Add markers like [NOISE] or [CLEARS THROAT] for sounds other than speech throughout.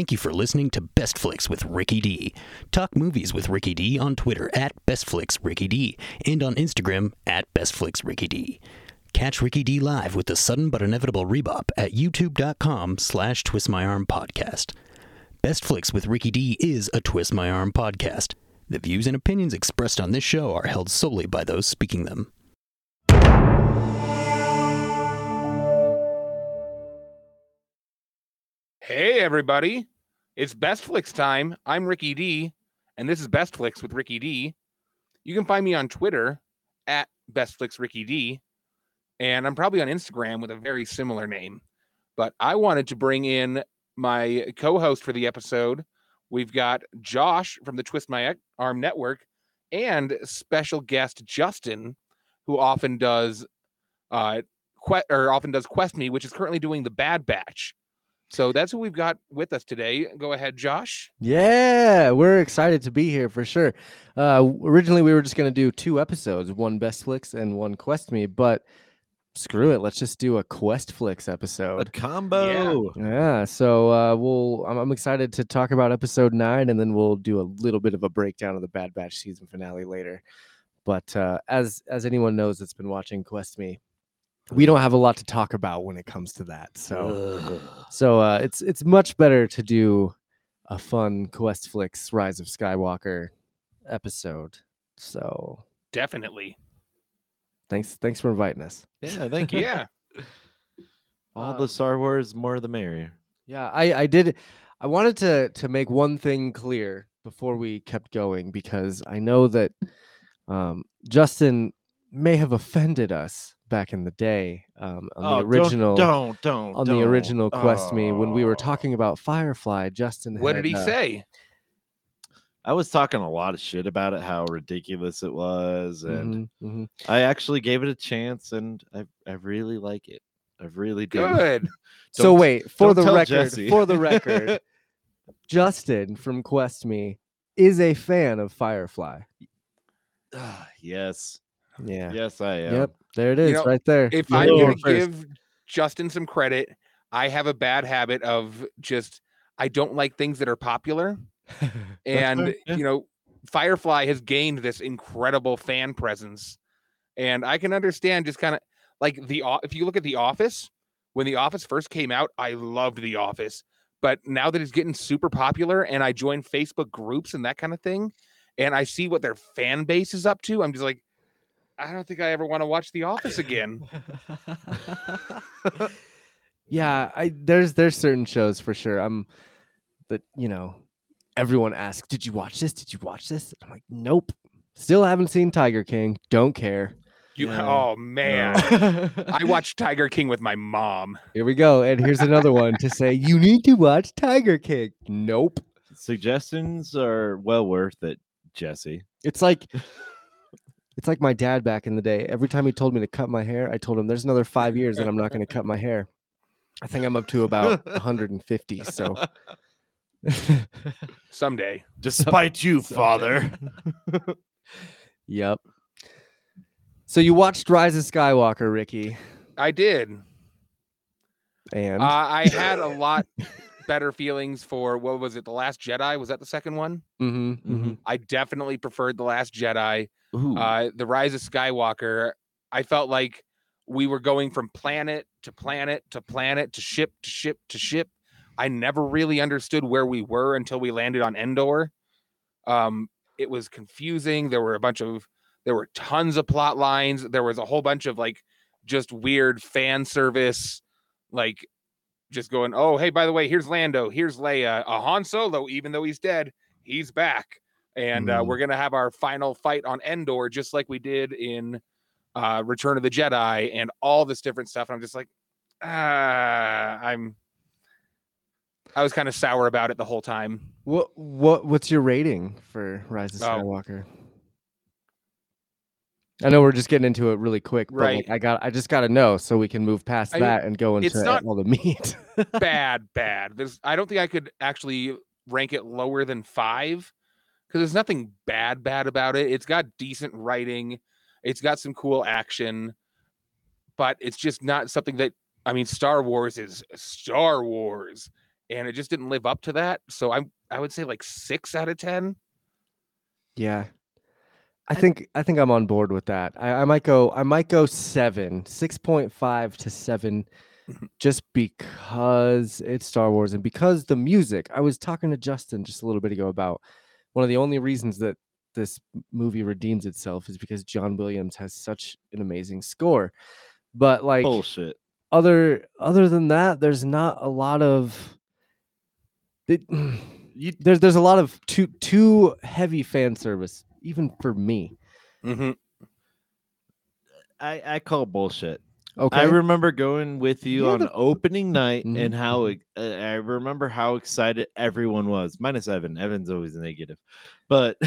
Thank you for listening to Best Flicks with Ricky D. Talk movies with Ricky D on Twitter at BestFlicksRickyD and on Instagram at BestFlicksRickyD. Catch Ricky D live with the sudden but inevitable rebop at youtube.com slash twistmyarmpodcast. Best Flicks with Ricky D is a Twist My Arm podcast. The views and opinions expressed on this show are held solely by those speaking them. Hey, everybody. It's Best Flicks time. I'm Ricky D, and this is Best Flicks with Ricky D. You can find me on Twitter at Best Flicks Ricky D, and I'm probably on Instagram with a very similar name. But I wanted to bring in my co host for the episode. We've got Josh from the Twist My Arm Network and special guest Justin, who often does uh, que- or often does Quest Me, which is currently doing the Bad Batch. So that's what we've got with us today. Go ahead, Josh. Yeah, we're excited to be here for sure. Uh, originally, we were just going to do two episodes, one Best Flicks and one Quest Me, but screw it, let's just do a Quest Flicks episode A episode. combo. Yeah, so uh, we'll. I'm, I'm excited to talk about episode nine, and then we'll do a little bit of a breakdown of the Bad Batch season finale later. But uh, as as anyone knows that's been watching Quest Me, we don't have a lot to talk about when it comes to that. So. So uh, it's it's much better to do a fun Quest Flicks Rise of Skywalker episode. So Definitely. thanks thanks for inviting us. Yeah, thank you. Yeah. [LAUGHS] All Um, the Star Wars, more the merrier. Yeah, I I did. I wanted to to make one thing clear before we kept going because I know that um, Justin may have offended us back in the day um, on the original Don't, don't, on the original Quest Me when we were Oh. talking about Firefly. Justin, What did he uh, say? I was talking a lot of shit about it, how ridiculous it was, and mhm, mhm. I actually gave it a chance, and I, I really like it. I really do. Good. [LAUGHS] So wait, for the record, Jesse. for the record, [LAUGHS] Justin from Quest Me is a fan of Firefly. Ah, yes, Yeah. yes, I am. Yep. There it is, know, right there. If You I'm heard going to give Justin some credit, I have a bad habit of just I don't like things that are popular. [LAUGHS] And fair, yeah. you know, Firefly has gained this incredible fan presence. And I can understand just kind of like the if you look at The Office, when The Office first came out, I loved The Office. But now that it's getting super popular and I join Facebook groups and that kind of thing, and I see what their fan base is up to, I'm just like, I don't think I ever want to watch The Office again. [LAUGHS] yeah, I there's there's certain shows for sure. I'm that you know everyone asks, "Did you watch this? Did you watch this?" I'm like, "Nope." Still haven't seen Tiger King. Don't care. You Yeah. oh man. [LAUGHS] I watched Tiger King with my mom. Here we go. And here's another one to say you need to watch Tiger King. Nope. Suggestions are well worth it, Jesse. It's like it's like my dad back in the day. Every time he told me to cut my hair, I told him there's another five years and I'm not going to cut my hair. I think I'm up to about [LAUGHS] 150. So [LAUGHS] Someday. Despite you, father. [LAUGHS] Yep. So you watched Rise of Skywalker, Ricky, I did. and Uh, I had a lot better feelings for what was it? The Last Jedi? Was that the second one? Mhm, mhm. I definitely preferred The Last Jedi. Uh, the Rise of Skywalker. I felt like we were going from planet to planet to planet to ship to ship to ship. I never really understood where we were until we landed on Endor. Um, it was confusing. There were a bunch of there were tons of plot lines. There was a whole bunch of like just weird fan service, like just going, oh, hey, by the way, here's Lando, here's Leia, a Han Solo, even though he's dead, he's back. And uh, Mm. we're gonna have our final fight on Endor, just like we did in uh, Return of the Jedi, and all this different stuff. And I'm just like, ah, I'm. I was kind of sour about it the whole time. what what what's your rating for Rise of Oh. I know we're just getting into it really quick, but Right. like I got I just got to know so we can move past I- that and go it's into not- all the meat. [LAUGHS] bad, bad. There's I don't think I could actually rank it lower than five because there's nothing bad bad about it. It's got decent writing, it's got some cool action, but it's just not something that I mean. Star Wars is Star Wars, and it just didn't live up to that. So I'm I would say like six out of ten. Yeah. I think I think I'm on board with that. I, I might go I might go seven, six point five to seven, [LAUGHS] just because it's Star Wars and because the music. I was talking to Justin just a little bit ago about one of the only reasons that this movie redeems itself is because John Williams has such an amazing score. But like Bullshit. other other than that, there's not a lot of it, You there's there's a lot of too too heavy fan service even for me. Mm-hmm. I, I call bullshit. Okay. I remember going with you You're on the- opening night Mhm, and how uh, I remember how excited everyone was. Minus Evan. Evan's always negative, but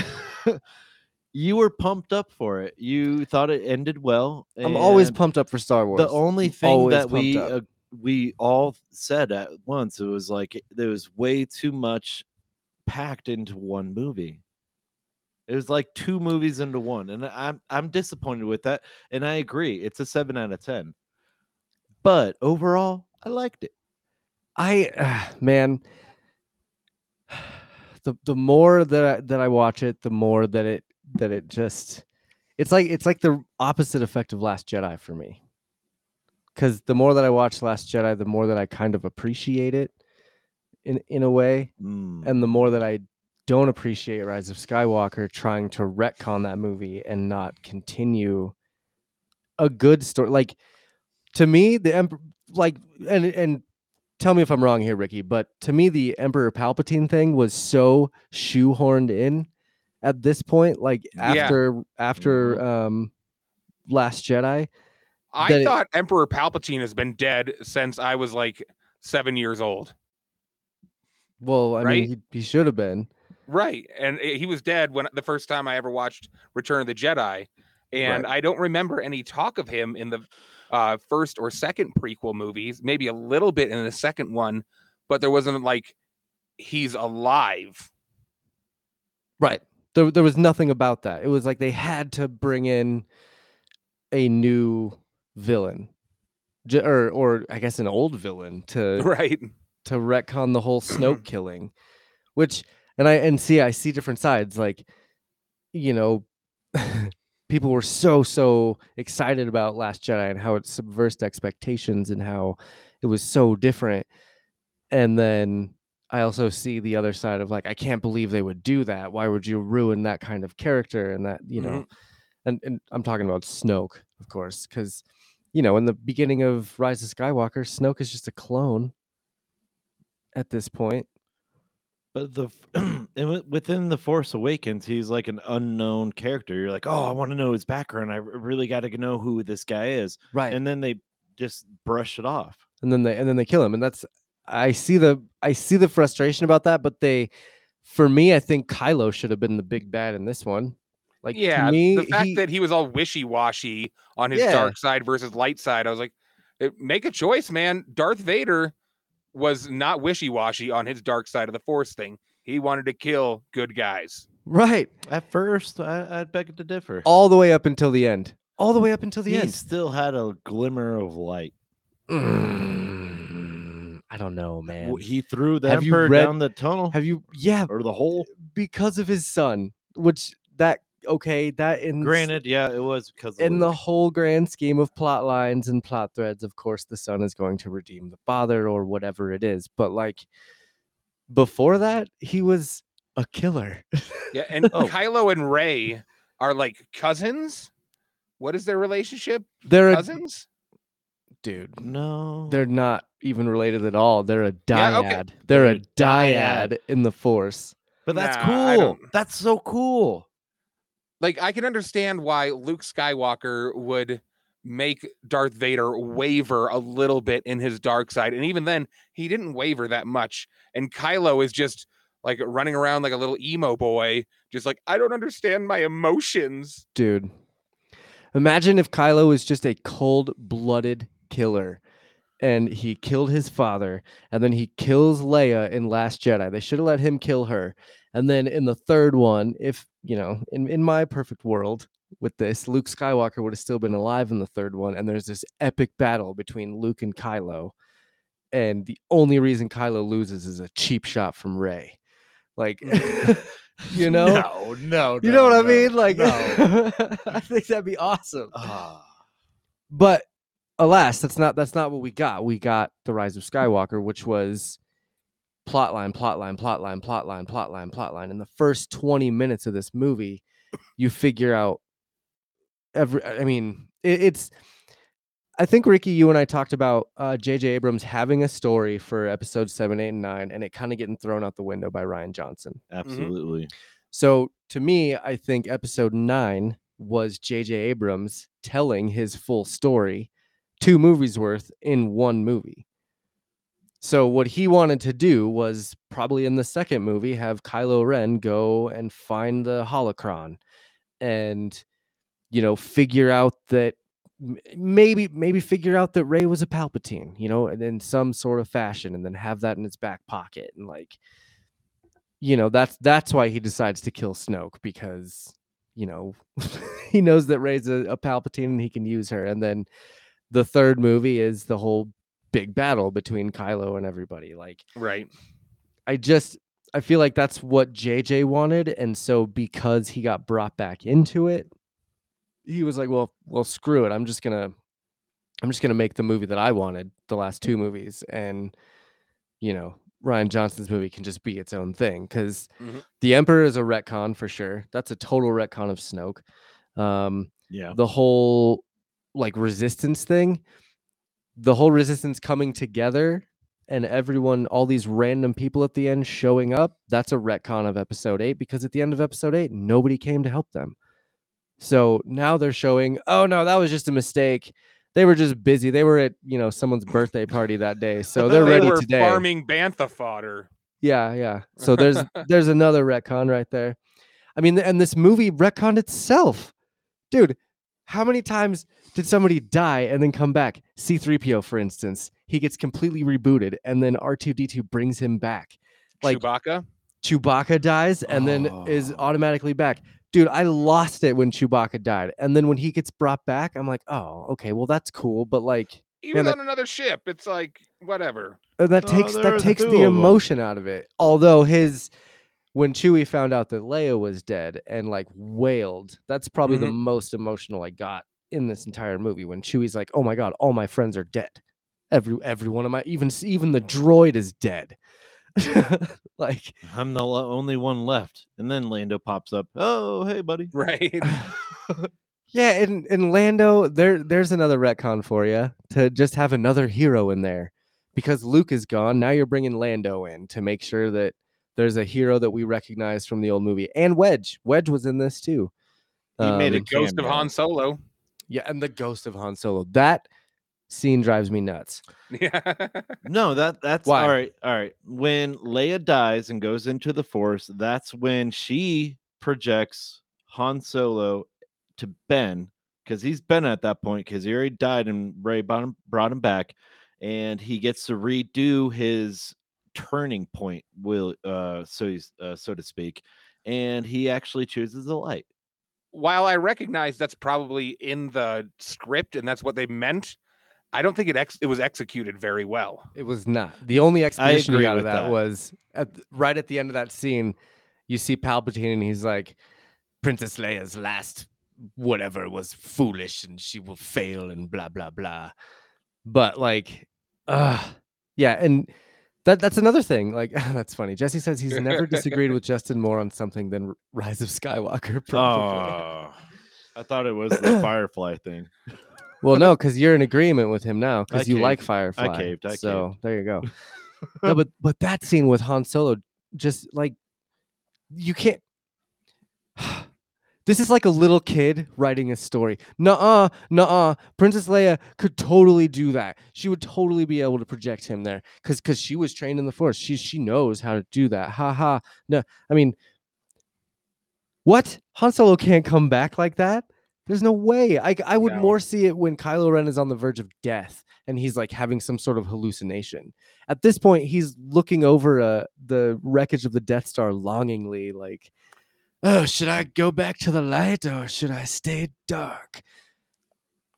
[LAUGHS] you were pumped up for it. You thought it ended well. I'm always pumped up for Star Wars. The only thing always that we uh, we all said at once it was like there was way too much packed into one movie. It was like two movies into one, and I'm I'm disappointed with that. And I agree, it's a seven out of ten. But overall, I liked it. I ah, [SIGHS] man, the the more that I, that I watch it, the more that it that it just it's like it's like the opposite effect of Last Jedi for me. Because the more that I watch Last Jedi, the more that I kind of appreciate it in in a way, Mm. and the more that I don't appreciate Rise of Skywalker trying to retcon that movie and not continue a good story. Like to me, the Emperor, like, and and tell me if I'm wrong here, Ricky, but to me, the Emperor Palpatine thing was so shoehorned in at this point. Like Yeah. after after um Last Jedi, I That it- thought Emperor Palpatine has been dead since I was like seven years old. well, I Right? mean, he, he should have been. Right, and he was dead when the first time I ever watched Return of the Jedi, and I don't remember any talk of him in the uh, first or second prequel movies. Maybe a little bit in the second one, but there wasn't like he's alive. Right. There, there was nothing about that. It was like they had to bring in a new villain, or or I guess an old villain to [LAUGHS] Right. to retcon the whole Snoke [CLEARS THROAT] killing, which and I and see I see different sides. Like, you know, [LAUGHS] people were so so excited about Last Jedi and how it subversed expectations and how it was so different, and then I also see the other side of like I can't believe they would do that. Why would you ruin that kind of character and that you know? Mm-hmm. And and I'm talking about Snoke, of course, because you know in the beginning of Rise of Skywalker, Snoke is just a clone at this point. But the [CLEARS THROAT] and wi- within the Force Awakens, he's like an unknown character. You're like, oh, I want to know his background. I r- really got to know who this guy is. Right. And, And then they just brush it off. And then they and then they kill him. And that's I see the I see the frustration about that, but they for me, I think Kylo should have been the big bad in this one. Like to yeah, me, the fact he- that he was all wishy-washy on his Yeah. dark side versus light side, I was like, eh, make a choice, man. Darth Vader was not wishy-washy on his dark side of the Force thing. He wanted to kill good guys. right At first, I, I'd beg to differ. all the way up until the end. All the way up until the he end. still had a glimmer of light. Mm, I don't know, man. He threw the Have you emperor read- down the tunnel Have you yeah, or the hole. because of his son, which that okay, that in Granted, yeah, it was because in the whole grand scheme of plot lines and plot threads, of course, the son is going to redeem the father or whatever it is. But like before that, he was a killer. Yeah, and Oh. [LAUGHS] Kylo and Rey are like cousins. What is their relationship? They're a Cousins? dude. no. They're not even related at all. They're a dyad. Yeah, okay. They're They're a a dyad. dyad in the force. but that's Nah, cool. That's so cool. Like I can understand why Luke Skywalker would make Darth Vader waver a little bit in his dark side. And even then, he didn't waver that much. And Kylo is just like running around like a little emo boy, just like, I don't understand my emotions. Dude. Imagine if Kylo was just a cold-blooded killer and he killed his father and then he kills Leia in Last Jedi. They should have let him kill her. And then in the third one, if, you know, in, in my perfect world with this, Luke Skywalker would have still been alive in the third one and there's this epic battle between Luke and Kylo. and the only reason Kylo loses is a cheap shot from Rey. Like, [LAUGHS] you [LAUGHS] know, no, no, you know what no, I mean? Like, no. [LAUGHS] I think that'd be awesome. Ah. But alas, that's not that's not what we got. We got the Rise of Skywalker, which was plotline, plotline, plotline, plotline, plotline, plotline. In the first 20 minutes of this movie, you figure out every I mean, it, it's I think Ricky, you and I talked about uh JJ Abrams having a story for episodes seven, eight, and nine, and it kind of getting thrown out the window by Rian Johnson. absolutely. So to me, I think episode nine was J.J. Abrams telling his full story, two movies worth in one movie. So what he wanted to do was probably in the second movie have Kylo Ren go and find the holocron and you know figure out that maybe maybe figure out that Rey was a Palpatine, you know, and in some sort of fashion and then have that in his back pocket and like you know that's that's why he decides to kill Snoke because you know [LAUGHS] he knows that Rey's a, a Palpatine and he can use her. And then the third movie is the whole big battle between Kylo and everybody. Like Right. I just I feel like that's what JJ wanted, and so because he got brought back into it, he was like, "Well, well, screw it. I'm just gonna, I'm just gonna make the movie that I wanted, the last two movies, and you know, Rian Johnson's movie can just be its own thing because Mhm. the Emperor is a retcon for sure. That's a total retcon of Snoke. Um, Yeah. the whole like resistance thing, the whole resistance coming together and everyone, all these random people at the end showing up, that's a retcon of episode eight because at the end of episode eight, nobody came to help them. So now they're showing, oh no, that was just a mistake. They were just busy. They were at, you know, someone's birthday party that day. So [LAUGHS] they're they ready today. farming bantha fodder. Yeah, yeah. So there's [LAUGHS] there's another retcon right there. I mean, and this movie retconned itself. Dude, how many times did somebody die and then come back? C3PO, for instance, he gets completely rebooted and then R2D2 brings him back. Like Chewbacca. Chewbacca dies and then is Oh. automatically back. Dude, I lost it when Chewbacca died. And then when he gets brought back, I'm like, oh, okay, well, that's cool. But like, He was that- on another ship. It's like whatever. That Oh, takes that takes the emotion out of it. Although his when Chewie found out that Leia was dead and like wailed, that's probably the Mhm. most emotional I got in this entire movie. When Chewie's like, "Oh my god, all my friends are dead. Every every one of my even even the droid is dead." [LAUGHS] like, I'm the lo- only one left. And then Lando pops up. Oh, hey, buddy. Right. [LAUGHS] yeah, and in Lando, there there's another retcon for you to just have another hero in there because Luke is gone. Now you're bringing Lando in to make sure that there's a hero that we recognize from the old movie. And Wedge, Wedge was in this too. He made a Um, ghost of. Han Solo. Yeah, and the ghost of Han Solo. That scene drives me nuts. Yeah. [LAUGHS] No, that that's Why? all right. All right. When Leia dies and goes into the Force, that's when she projects Han Solo to Ben because he's Ben at that point because he already died and Rey brought him, brought him back, and he gets to redo his turning point, will uh, so he's uh, so to speak, and he actually chooses the light. While I recognize that's probably in the script and that's what they meant, I don't think it ex- it was executed very well. It was not. The only explanation you agree got of that, that. was at th- right at the end of that scene, you see Palpatine and he's like, Princess Leia's last whatever was foolish and she will fail and blah blah blah. But like, uh yeah, and that that's another thing. Like [LAUGHS] that's funny. Jesse says he's never [LAUGHS] disagreed with Justin more on something than Rise of Skywalker. [LAUGHS] Probably. Oh, I thought it was the [CLEARS THROAT] Firefly thing. Well, no, because you're in agreement with him now because you like caved. Firefly. caved, I so there you go. no, but but that scene with Han Solo, just like you can't. [SIGHS] This is like a little kid writing a story. Nuh-uh, nuh-uh. Princess Leia could totally do that. She would totally be able to project him there because because she was trained in the Force. She she knows how to do that. Ha ha. No, I mean, what? Han Solo can't come back like that. There's no way. I I would No. more see it when Kylo Ren is on the verge of death and he's like having some sort of hallucination. At this point, he's looking over uh, the wreckage of the Death Star longingly, like, "Oh, should I go back to the light or should I stay dark?"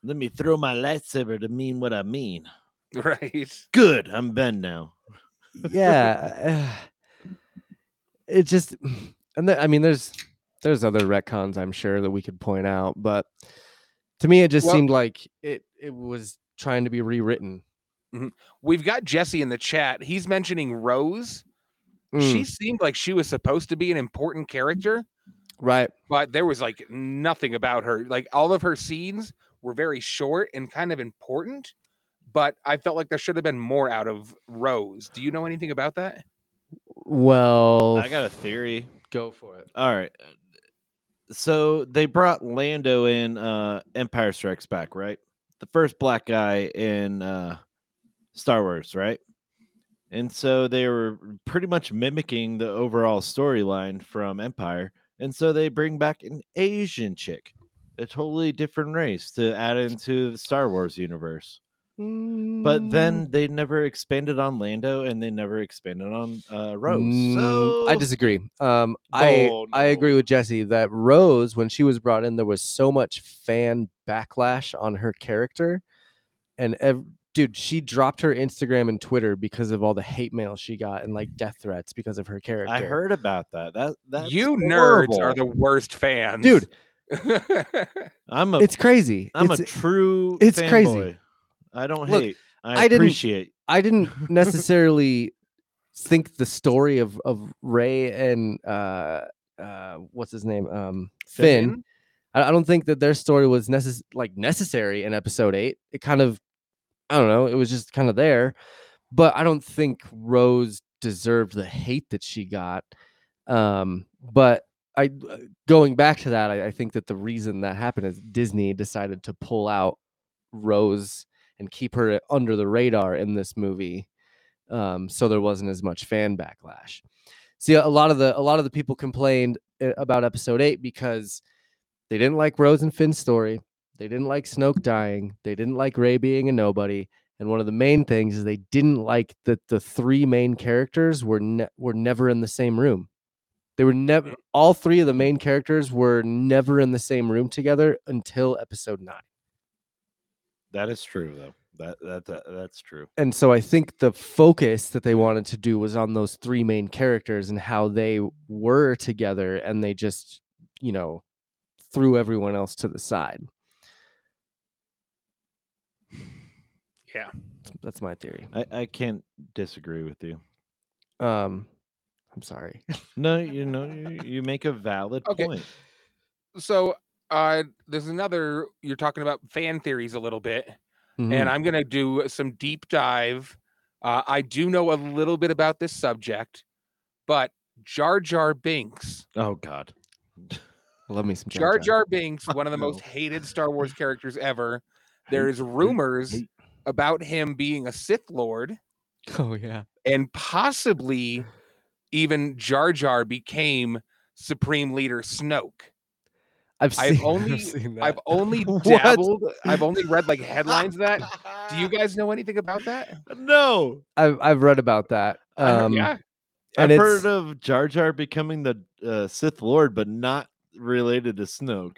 Let me throw my lightsaber to mean what I mean. [LAUGHS] Right. Good. I'm Ben now. yeah [LAUGHS] uh, it just [SIGHS] and then, i mean there's there's other retcons i'm sure that we could point out but to me it just Well- seemed like it it was trying to be rewritten We've got Jesse in the chat. He's mentioning Rose. Mm, She seemed like she was supposed to be an important character, right but there was like nothing about her. Like all of her scenes were very short and kind of important, but I felt like there should have been more out of Rose. Do you know anything about that? well I got a theory. go for it All right. So they brought Lando in uh Empire Strikes Back, right? The first black guy in uh Star Wars, right? And so they were pretty much mimicking the overall storyline from Empire. And so they bring back an Asian chick, a totally different race to add into the Star Wars universe. But Mm, then they never expanded on Lando and they never expanded on uh Rose. Mm, So I disagree. Um, I Oh, I agree with Jesse that Rose, when she was brought in, there was so much fan backlash on her character, and ev- dude, she dropped her Instagram and Twitter because of all the hate mail she got and like death threats because of her character. I heard about that. That that's you nerds are the worst fans. dude, [LAUGHS] I'm a it's crazy. I'm It's- a true it's crazy. fanboy. I don't Look, hate. I, I didn't- appreciate. I didn't [LAUGHS] necessarily think the story of of Rey and uh uh what's his name um Finn. Finn? I, I don't think that their story was necess- like necessary in episode eight. It kind of I don't know. It was just kind of there, but I don't think Rose deserved the hate that she got. Um, but I uh, going back to that, I, I think that the reason that happened is Disney decided to pull out Rose and keep her under the radar in this movie um, so there wasn't as much fan backlash see a lot of the a lot of the people complained uh, about episode 8 because they didn't like rose and finn's story they didn't like snoke dying they didn't like rey being a nobody and one of the main things is they didn't like that the three main characters were ne- were never in the same room they were never mm. all three of the main characters were never in the same room together until episode 9 That is true, though. That that, that that's true. and so I think the focus that they wanted to do was on those three main characters and how they were together, and they just, you know, threw everyone else to the side. Yeah. That's my theory. I, I can't disagree with you. Um, I'm sorry. [LAUGHS] No, you know, you, you make a valid Okay. point. So uh there's another you're talking about fan theories a little bit. Mhm. and I'm gonna do some deep dive. Uh, I do know a little bit about this subject, but Jar Jar Binks, Oh God. love me some Jar Jar Binks, [LAUGHS] one of the most hated Star Wars characters ever. There's rumors hate. About him being a Sith Lord, [LAUGHS] Oh yeah. and possibly even Jar Jar became Supreme Leader Snoke. I've I've seen, [LAUGHS] only- I've seen that. I've only [LAUGHS] dabbled. I've only read like headlines of that. Do you guys know anything about that? No. I've I've read about that. I heard- Um, yeah. and I've it's- heard of Jar Jar becoming the uh, Sith Lord, but not related to Snoke.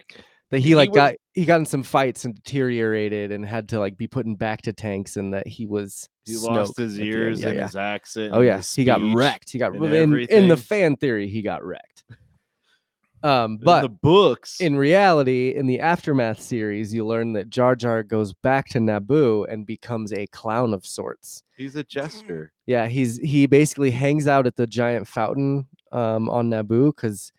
That he He like was- got he got in some fights and deteriorated and had to like be put in back to tanks and that he was He lost his ears Yeah, and yeah. his accent. Oh yeah, he got wrecked. He got in, in the fan theory. He got wrecked. Um, In but the books, in reality, in the aftermath series, you learn that Jar Jar goes back to Naboo and becomes a clown of sorts. he's a jester. Yeah, he's he basically hangs out at the giant fountain um, on Naboo because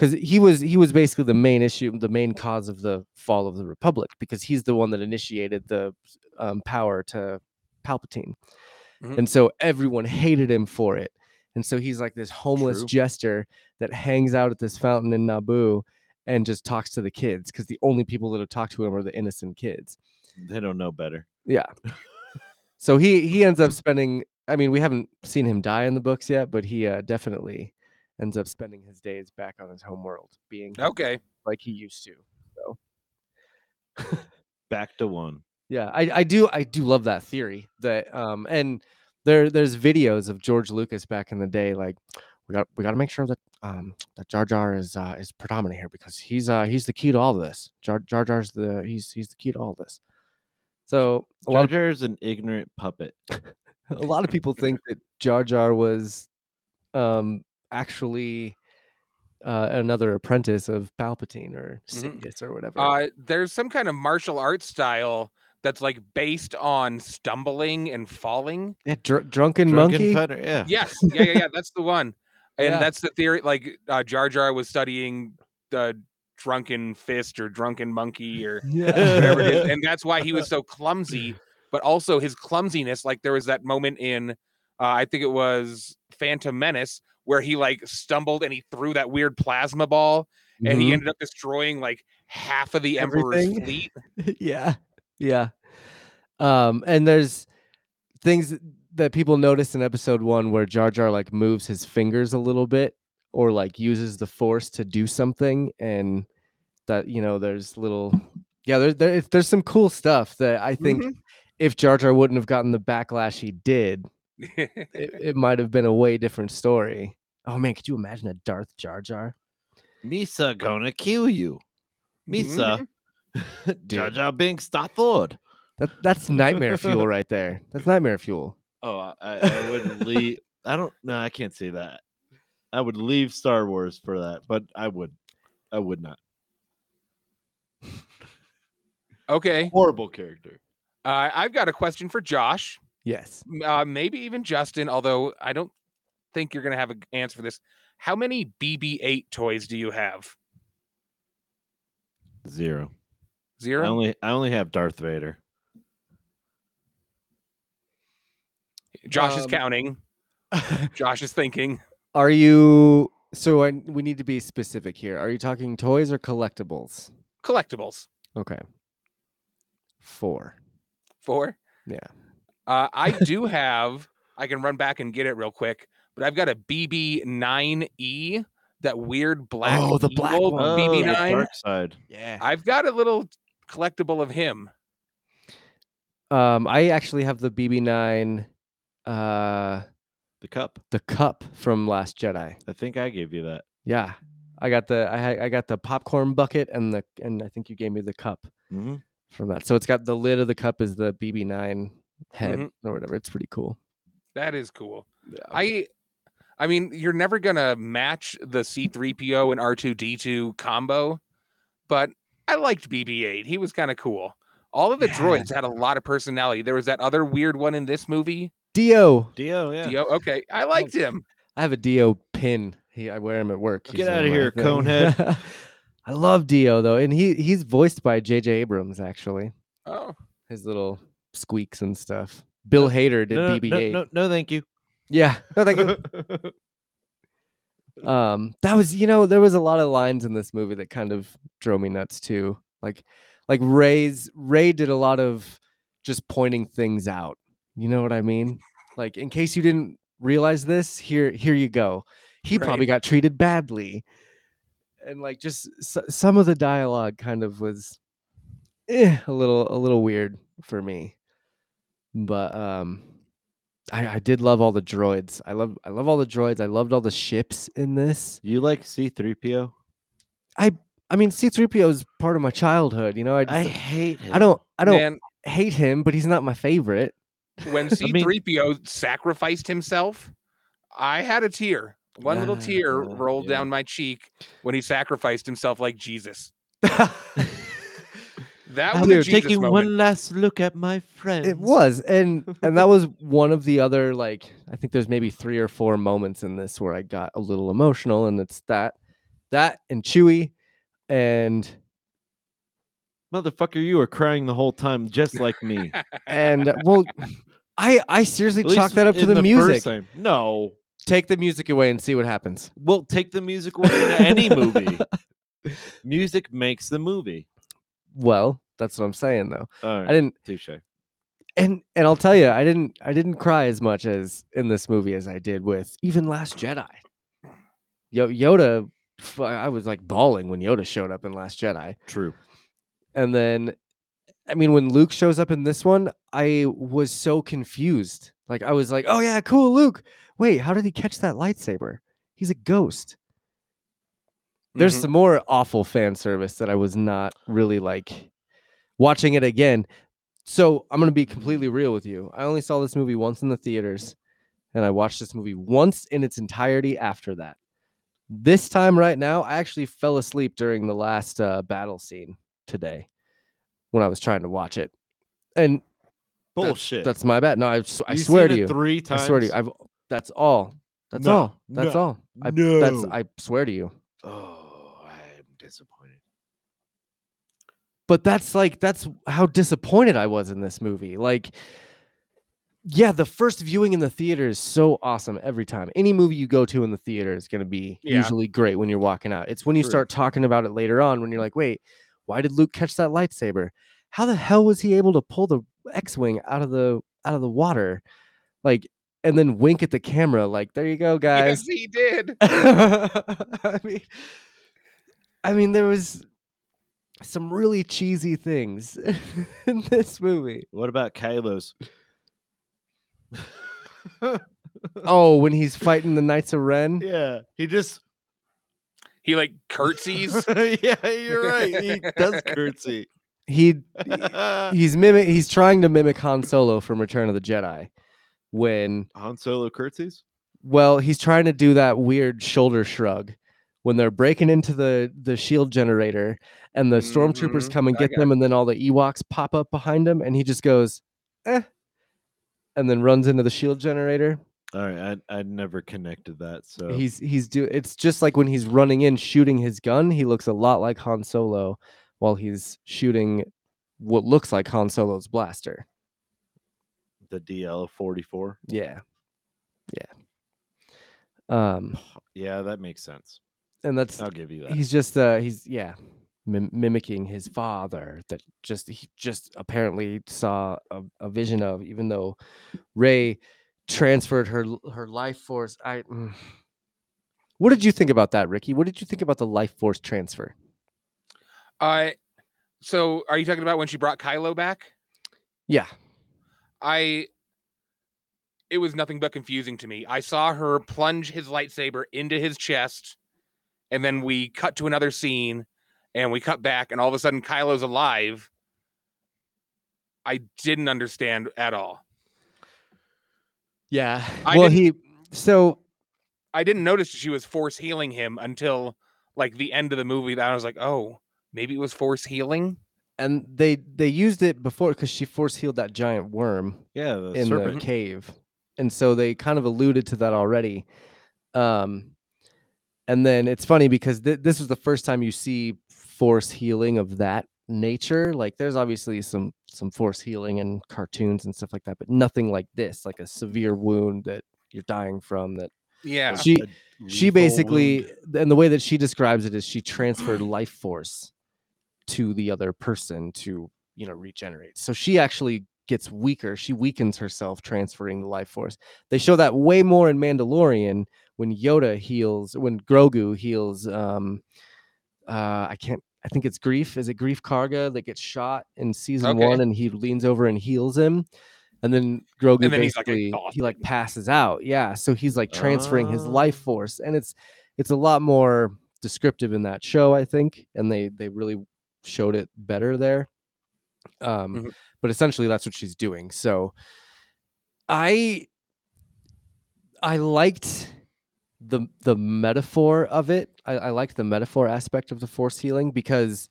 because he was he was basically the main issue, the main cause of the fall of the Republic because he's the one that initiated the um, power to Palpatine, Mhm. and so everyone hated him for it. And so he's like this homeless True. jester that hangs out at this fountain in Naboo and just talks to the kids because the only people that have talked to him are the innocent kids. They don't know better. Yeah. so he he ends up spending. I mean, we haven't seen him die in the books yet, but he uh, definitely ends up spending his days back on his home world, being Okay. like he used to. So [LAUGHS] Back to one. yeah, I I do I do love that theory that um and there there's videos of George Lucas back in the day like we got we got to make sure that um that Jar Jar is uh is predominant here because he's uh he's the key to all of this. Jar Jar Jar's the he's he's the key to all this. So a lot Jar of Jar is an ignorant puppet. [LAUGHS] a lot of people think that Jar Jar was um actually uh, another apprentice of Palpatine or Mhm. Sidious or whatever. Uh, there's some kind of martial arts style that's like based on stumbling and falling. yeah, dr- drunken Drunken monkey. Feather, yeah. Yes, yeah, yeah, yeah. That's the one, [LAUGHS] and Yeah. that's the theory. Like uh, Jar Jar was studying the drunken fist or drunken monkey or whatever it is, [LAUGHS] and that's why he was so clumsy. But also his clumsiness, like there was that moment in, uh, I think it was Phantom Menace, where he like stumbled and he threw that weird plasma ball, and he Mhm. ended up destroying like half of the Emperor's fleet. [LAUGHS] yeah yeah um and there's things that people notice in episode one where jar jar like moves his fingers a little bit or like uses the force to do something and that you know there's little yeah there, there, there's some cool stuff that i think Mhm. if jar jar wouldn't have gotten the backlash he did [LAUGHS] it, it might have been a way different story oh man could you imagine a darth jar jar Misa gonna kill you. Misa. [LAUGHS] Jar Dude. Jar Binks Star Lord. that, that's nightmare fuel [LAUGHS] right there that's nightmare fuel Oh, I, I would leave. I don't. No, I can't say that. I would leave Star Wars for that, but I would. I would not. okay, Horrible character. uh, I've got a question for Josh. Yes uh, maybe even Justin, although I don't think you're going to have an answer for this. How many BB-8 toys do you have? Zero. I Zero. only. I only have Darth Vader. Josh is Um, counting. [LAUGHS] Josh is thinking. Are you so I, we need to be specific here. Are you talking toys or collectibles? Collectibles. Okay. 4. Four. Yeah. Uh, I [LAUGHS] do have. I can run back and get it real quick, but I've got a BB-9E, that weird black. Oh, the black evil one. Oh, BB-9. dark side. Yeah. I've got a little collectible of him. Um I actually have the BB9 uh The cup. the cup from Last Jedi. I think I gave you that. Yeah. I got the I I got the popcorn bucket and the and I think you gave me the cup Mm-hmm. from that. So it's got the lid of the cup is the BB9 head Mhm. or whatever. It's pretty cool. That is cool. I I mean, you're never gonna match the C3PO and R2D2 combo, but I liked BB-8. He was kind of cool. All of the Yeah. droids had a lot of personality. There was that other weird one in this movie. D-O. D-O, yeah. D-O. Okay, I liked him. I have a D-O pin. He I wear him at work. Get He's outta on here, [LAUGHS] thing. conehead. [LAUGHS] I love D-O though, and he he's voiced by J.J. Abrams actually. Oh, His little squeaks and stuff. Bill Hader did No, no, BB-8. no, no, no, thank you. Yeah, [LAUGHS] no, thank you. [LAUGHS] um, that was you know there was a lot of lines in this movie that kind of drove me nuts too. Like like Rey's Rey did a lot of just pointing things out. You know what I mean? Like in case you didn't realize this, here here you go. He probably got treated badly. And like just s- some of the dialogue kind of was eh, a little a little weird for me. But um I, I did love all the droids. I love I love all the droids. I loved all the ships in this. You like C3PO? I I mean, C3PO is part of my childhood. You know, I I hate him. I don't I don't man, hate him, but he's not my favorite. when [LAUGHS] C3PO sacrificed himself, I had a tear. One little tear yeah, rolled yeah. down my cheek when he sacrificed himself like Jesus. [LAUGHS] That was a We're taking moment. one last look at my friends. It was, and [LAUGHS] and that was one of the other like I think there's maybe three or four moments in this where I got a little emotional, and it's that that and Chewie, and Motherfucker, you were crying the whole time, just like me. [LAUGHS] and uh, well, I I seriously At chalk that up to in the, music. No. Take the music away and see what happens. We'll take the music away in any movie. [LAUGHS] music makes the movie. Well, that's what I'm saying though. I didn't Touche. and and I'll tell you, I didn't I didn't cry as much as in this movie as I did with even Last Jedi. Yo, Yoda, I was like bawling when Yoda showed up in Last Jedi, True. and then, I mean, when Luke shows up in this one, I was so confused. Like I was like, oh yeah, cool, Luke. Wait, how did he catch that lightsaber? He's a ghost. There's Mhm. some more awful fan service that I was not really like watching it again. so I'm gonna be completely real with you. I only saw this movie once in the theaters, and I watched this movie once in its entirety after that. This time, right now, I actually fell asleep during the last uh, battle scene today when I was trying to watch it, and that's- Bullshit. That's, my bad. No, I, You've swear to you. Three times. I swear to you. I've that's all. That's No, all. That's no, all. I, That's no. I swear to you. Oh, I'm disappointed. But that's like that's how disappointed I was in this movie. Like, yeah, the first viewing in the theater is so awesome every time. Any movie you go to in the theater is going to be Yeah. usually great when you're walking out. It's when you True. start talking about it later on when you're like, wait, why did Luke catch that lightsaber? How the hell was he able to pull the X-wing out of the out of the water? Like, and then wink at the camera, like, there you go, guys. Yes, he did. [LAUGHS] I mean, I mean, there was some really cheesy things [LAUGHS] in this movie. What about Kylo's? Oh, when he's [LAUGHS] fighting the Knights of Ren, yeah, he just. He like curtsies. [LAUGHS] yeah, you're right. He does curtsy. he he's mimic he's trying to mimic Han Solo from Return of the Jedi. When Han Solo curtsies. well, he's trying to do that weird shoulder shrug when they're breaking into the the shield generator and the stormtroopers Mhm, come and get them and then all the Ewoks pop up behind him and he just goes eh and then runs into the shield generator. All right, I I never connected that. So He's he's do it's just like when he's running in shooting his gun, he looks a lot like Han Solo while he's shooting what looks like Han Solo's blaster. the DL forty four. Yeah. Yeah. Um [SIGHS] Yeah, that makes sense. And that's I'll give you that. he's just uh he's yeah mim- mimicking his father that just he just apparently saw a, a vision of even though rey transferred her her life force i mm. what did you think about that ricky what did you think about the life force transfer I. so are you talking about when she brought Kylo back? yeah I. It was nothing but confusing to me. I saw her plunge his lightsaber into his chest, and then we cut to another scene, and we cut back, and all of a sudden Kylo's alive. I didn't understand at all. yeah I well he so I didn't notice she was force healing him until like the end of the movie. That I was like, oh, maybe it was force healing. and they they used it before because she force healed that giant worm yeah, the in serpent. the cave and so they kind of alluded to that already um and then it's funny because th- this was the first time you see force healing of that nature like there's obviously some some force healing in cartoons and stuff like that but nothing like this like a severe wound that you're dying from that Yeah. she she basically wound. and the way that she describes it is she transferred life force to the other person to you know regenerate so she actually gets weaker she weakens herself transferring the life force they show that way more in mandalorian when yoda heals when grogu heals um uh i can't i think it's greef is it greef karga that gets shot in season Okay. one and he leans over and heals him and then grogu And then he's, like, basically he like passes out yeah so he's like transferring his life Oh. force and it's it's a lot more descriptive in that show i think and they they really showed it better there um Mhm. but essentially that's what she's doing so i i liked the the metaphor of it i, I liked the metaphor aspect of the force healing because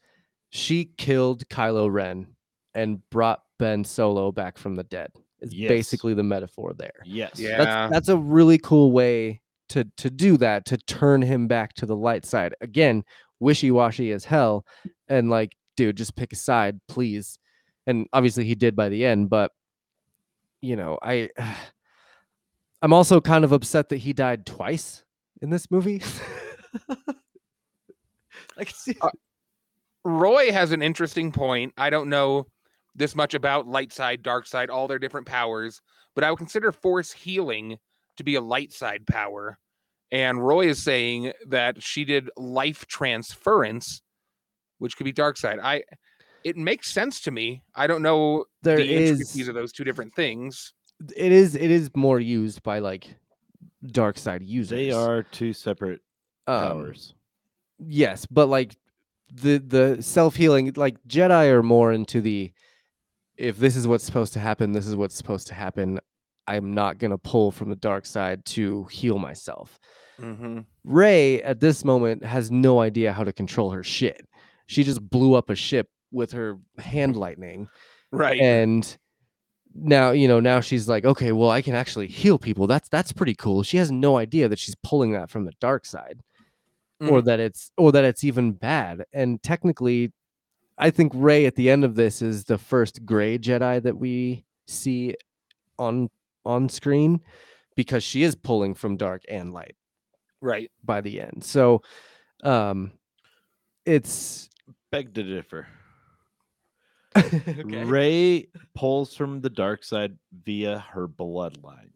she killed kylo ren and brought ben solo back from the dead is Yes. basically the metaphor there Yes. Yeah. that's that's a really cool way to to do that to turn him back to the light side again wishy-washy as hell and like dude just pick a side please and obviously he did by the end but you know i i'm also kind of upset that he died twice in this movie [LAUGHS] like see- Uh, Roy has an interesting point. I don't know this much about light side, dark side, all their different powers, but I would consider force healing to be a light side power. And Roy is saying that she did life transference, which could be dark side. I it makes sense to me. I don't know there the intricacies is of those two different things. It is it is more used by like dark side users They are two separate Um, powers. yes but like the the self-healing like jedi are more into the if this is what's supposed to happen, this is what's supposed to happen. I'm not going to pull from the dark side to heal myself. Mm-hmm. Rey at this moment has no idea how to control her shit. She just blew up a ship with her hand lightning Right. and now you know now she's like okay well i can actually heal people. That's that's pretty cool. She has no idea that she's pulling that from the dark side or that it's or that it's even bad. And technically i think rey at the end of this is the first gray jedi that we see on on screen because she is pulling from dark and light right. by the end. So um it's Beg to differ. [LAUGHS] okay. Rey pulls from the dark side via her bloodline,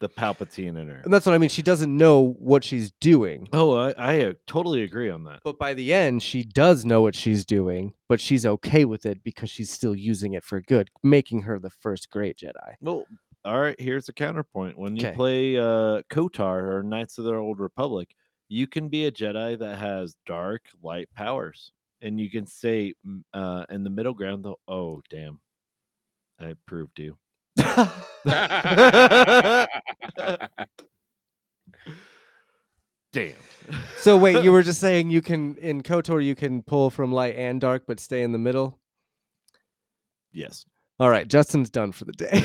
the Palpatine in her. and that's what i mean she doesn't know what she's doing Oh, I, I uh, totally agree on that. But by the end, she does know what she's doing, but she's okay with it because she's still using it for good, making her the first great Jedi. Well, all right. Here's a counterpoint. When you play uh, KOTOR or Knights of the Old Republic, you can be a Jedi that has dark, light powers, and you can stay mm, uh, in the middle ground. Though, oh damn, I proved you. Damn. so wait, you were [LAUGHS] just saying you can in KOTOR you can pull from light and dark, but stay in the middle. yes. All right, Justin's done for the day.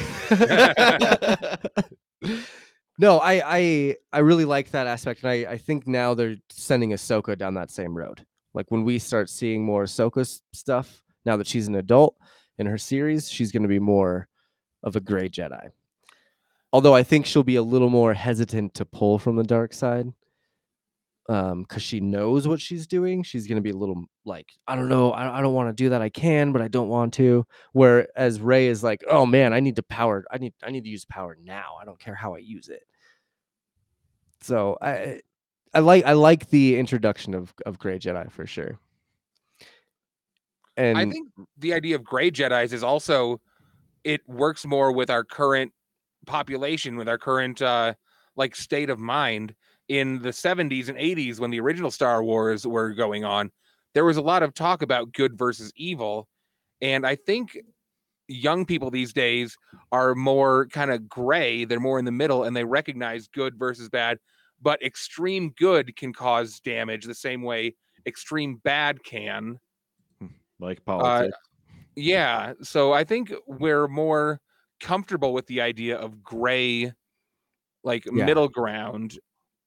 [LAUGHS] [LAUGHS] no, I I I really like that aspect, and I I think now they're sending Ahsoka down that same road. Like when we start seeing more Ahsoka stuff, now that she's an adult in her series, she's going to be more of a gray Jedi. Although I think she'll be a little more hesitant to pull from the dark side, um, because she knows what she's doing. She's going to be a little like, I don't know, I, I don't want to do that. I can, but I don't want to. Whereas Rey is like, oh man, I need to power. I need I need to use power now. I don't care how I use it. So I I like I like the introduction of of Gray Jedi for sure. And I think the idea of gray Jedi's is also it works more with our current population, with our current uh like state of mind. In the 70s and 80s, when the original Star Wars were going on, there was a lot of talk about good versus evil. And I think young people these days are more kind of gray. They're more in the middle and they recognize good versus bad. But extreme good can cause damage the same way extreme bad can. Like politics. Yeah. So I think we're more comfortable with the idea of gray, like Yeah. middle ground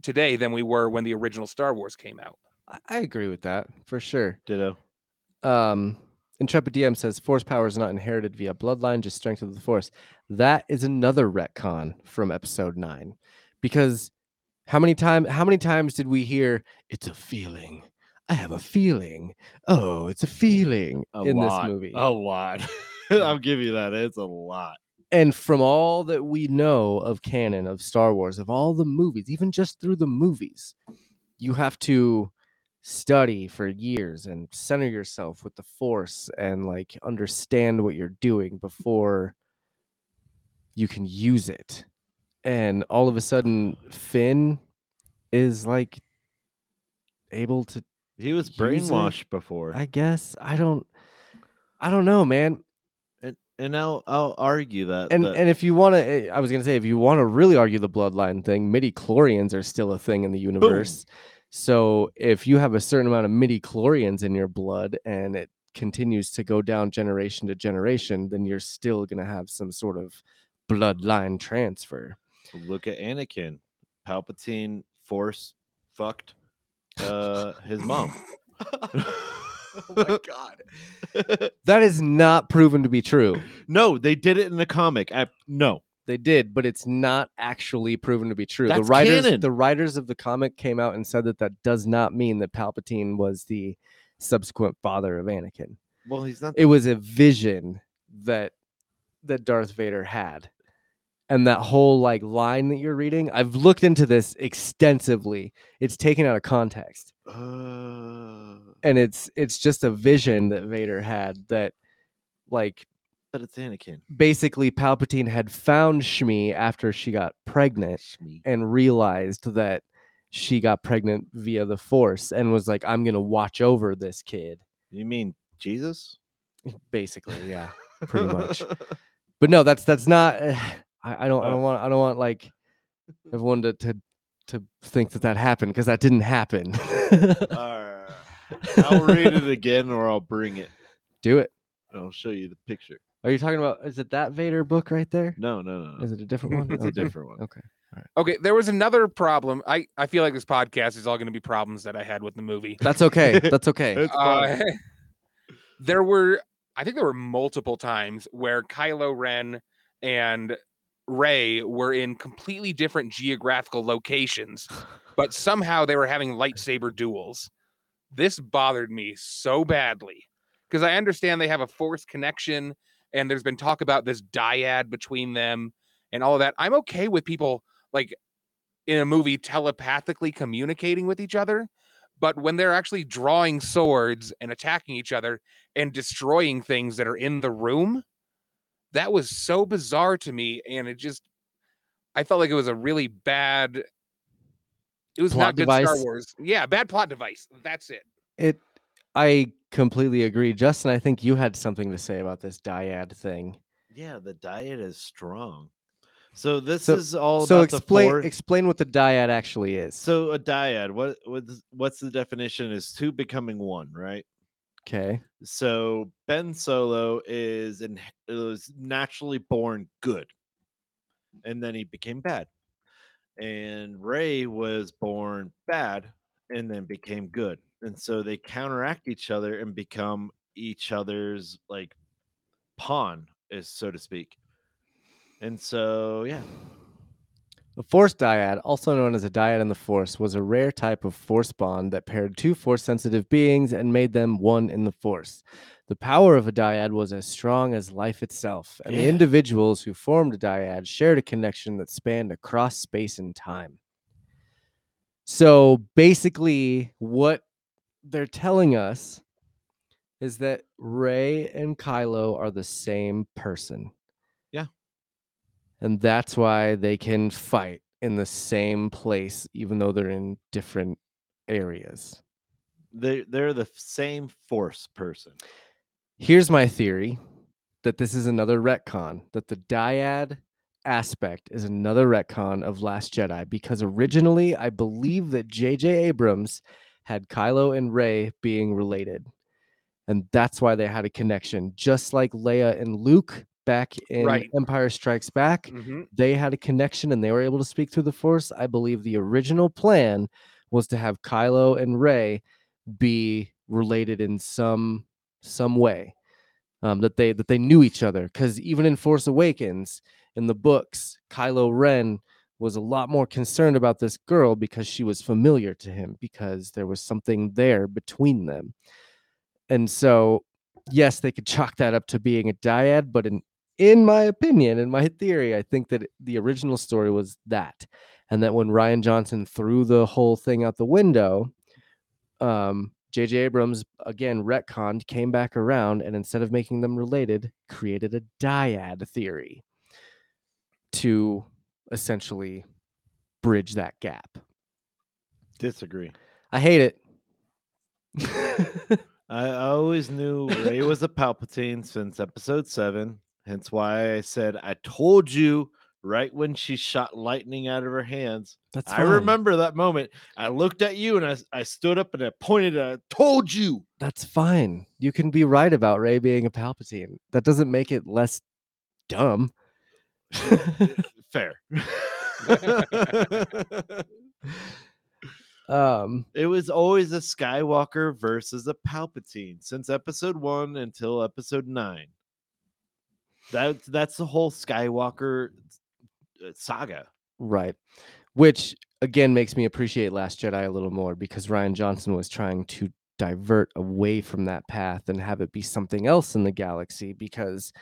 today than we were when the original Star Wars came out. I- I agree with that for sure. Ditto. Um, Intrepid DM says force power is not inherited via bloodline, just strength of the force. That is another retcon from episode nine, because how many time how many times did we hear it's a feeling? I have a feeling. Oh, it's a feeling A in lot. this movie. A lot. [LAUGHS] I'll give you that. It's a lot. and from all that we know of canon of Star Wars, of all the movies, even just through the movies, you have to study for years and center yourself with the force and like understand what you're doing before you can use it. And all of a sudden, Finn is like able to He was Use it. brainwashed before. I guess I don't I don't know, man. and, and I'll I'll argue that. and that- and if you want to eh, i was going to say if you want to really argue the bloodline thing midi chlorians are still a thing in the universe so if you have a certain amount of midi chlorians in your blood and it continues to go down generation to generation then you're still going to have some sort of bloodline transfer look at Anakin. Palpatine force fucked uh his mom. [LAUGHS] oh my god [LAUGHS] that is not proven to be true no, they did it in the comic. I, no. They did, but it's not actually proven to be true. the writers, canon. the writers of the comic came out and said that that does not mean that Palpatine was the subsequent father of Anakin. Well, he's not It was a vision that that Darth Vader had. And that whole like line that you're reading, I've looked into this extensively. It's taken out of context. uh, And it's it's just a vision that Vader had that like but it's Anakin. basically Palpatine had found Shmi after she got pregnant Shmi. and realized that she got pregnant via the force and was like i'm gonna watch over this kid You mean Jesus? basically yeah pretty much. [LAUGHS] but no, that's that's not. I, I don't I Uh. don't want I don't want like everyone to to to think that that happened because that didn't happen. [LAUGHS] Alright. I'll read it again or I'll bring it. Do it. I'll show you the picture. Are you talking about? Is it that Vader book right there? No, no, no. no. Is it a different one? [LAUGHS] It's a Okay. different one. Okay. Okay, there was another problem. I I feel like this podcast is all going to be problems that I had with the movie. That's okay. [LAUGHS] That's okay. Uh, there were, I think there were multiple times where Kylo Ren and Rey were in completely different geographical locations, but [LAUGHS] somehow they were having lightsaber duels. This bothered me so badly because I understand they have a force connection and there's been talk about this dyad between them and all of that. I'm okay with people like in a movie telepathically communicating with each other, but when they're actually drawing swords and attacking each other and destroying things that are in the room, that was so bizarre to me and it just I felt like it was a really bad it was Plot not good Star? Wars. Yeah, bad plot device. That's it. It. I completely agree, Justin. I think you had something to say about this dyad thing. Yeah, the dyad is strong. So this So- is all so about explain the four. explain what the dyad actually is. so a dyad, what what's what's the definition? Is two becoming one, right? Okay. So Ben Solo is in, was naturally born good, and then he became bad. And Rey was born bad and then became good, and so they counteract each other and become each other's like pawn, is so to speak. And so yeah, A force dyad, also known as a dyad in the force, was a rare type of force bond that paired two force sensitive beings and made them one in the force. The power of a dyad was as strong as life itself, and the individuals who formed a dyad shared a connection that spanned across space and time. So basically, what they're telling us is that Rey and Kylo are the same person. And that's why they can fight in the same place, even though they're in different areas. they they're the same force person. Here's my theory that this is another retcon, that the dyad aspect is another retcon of Last Jedi, because originally I believe that J.J. Abrams had Kylo and Rey being related. And that's why they had a connection, just like Leia and Luke back in Right. Empire Strikes Back. Mhm. they had a connection and they were able to speak through the force i believe the original plan was to have kylo and rey be related in some some way um, that they that they knew each other because even in force awakens in the books kylo ren was a lot more concerned about this girl because she was familiar to him because there was something there between them and so yes they could chalk that up to being a dyad but in in my opinion, in my theory, I think that the original story was that, and that when Rian Johnson threw the whole thing out the window, um, J.J. Abrams again retconned, came back around, and instead of making them related, created a dyad theory to essentially bridge that gap. Disagree. I hate it. I [LAUGHS] I always knew Rey was a Palpatine since episode seven. Hence why I said, I told you right when she shot lightning out of her hands. That's I remember that moment. I looked at you and I, I stood up and I pointed and I told you. That's fine. You can be right about Rey being a Palpatine. That doesn't make it less dumb. [LAUGHS] Fair. [LAUGHS] um it was always a Skywalker versus a Palpatine since episode 1 until episode 9. That that's the whole Skywalker uh, saga. Right. Which again makes me appreciate Last Jedi a little more because Rian Johnson was trying to divert away from that path and have it be something else in the galaxy because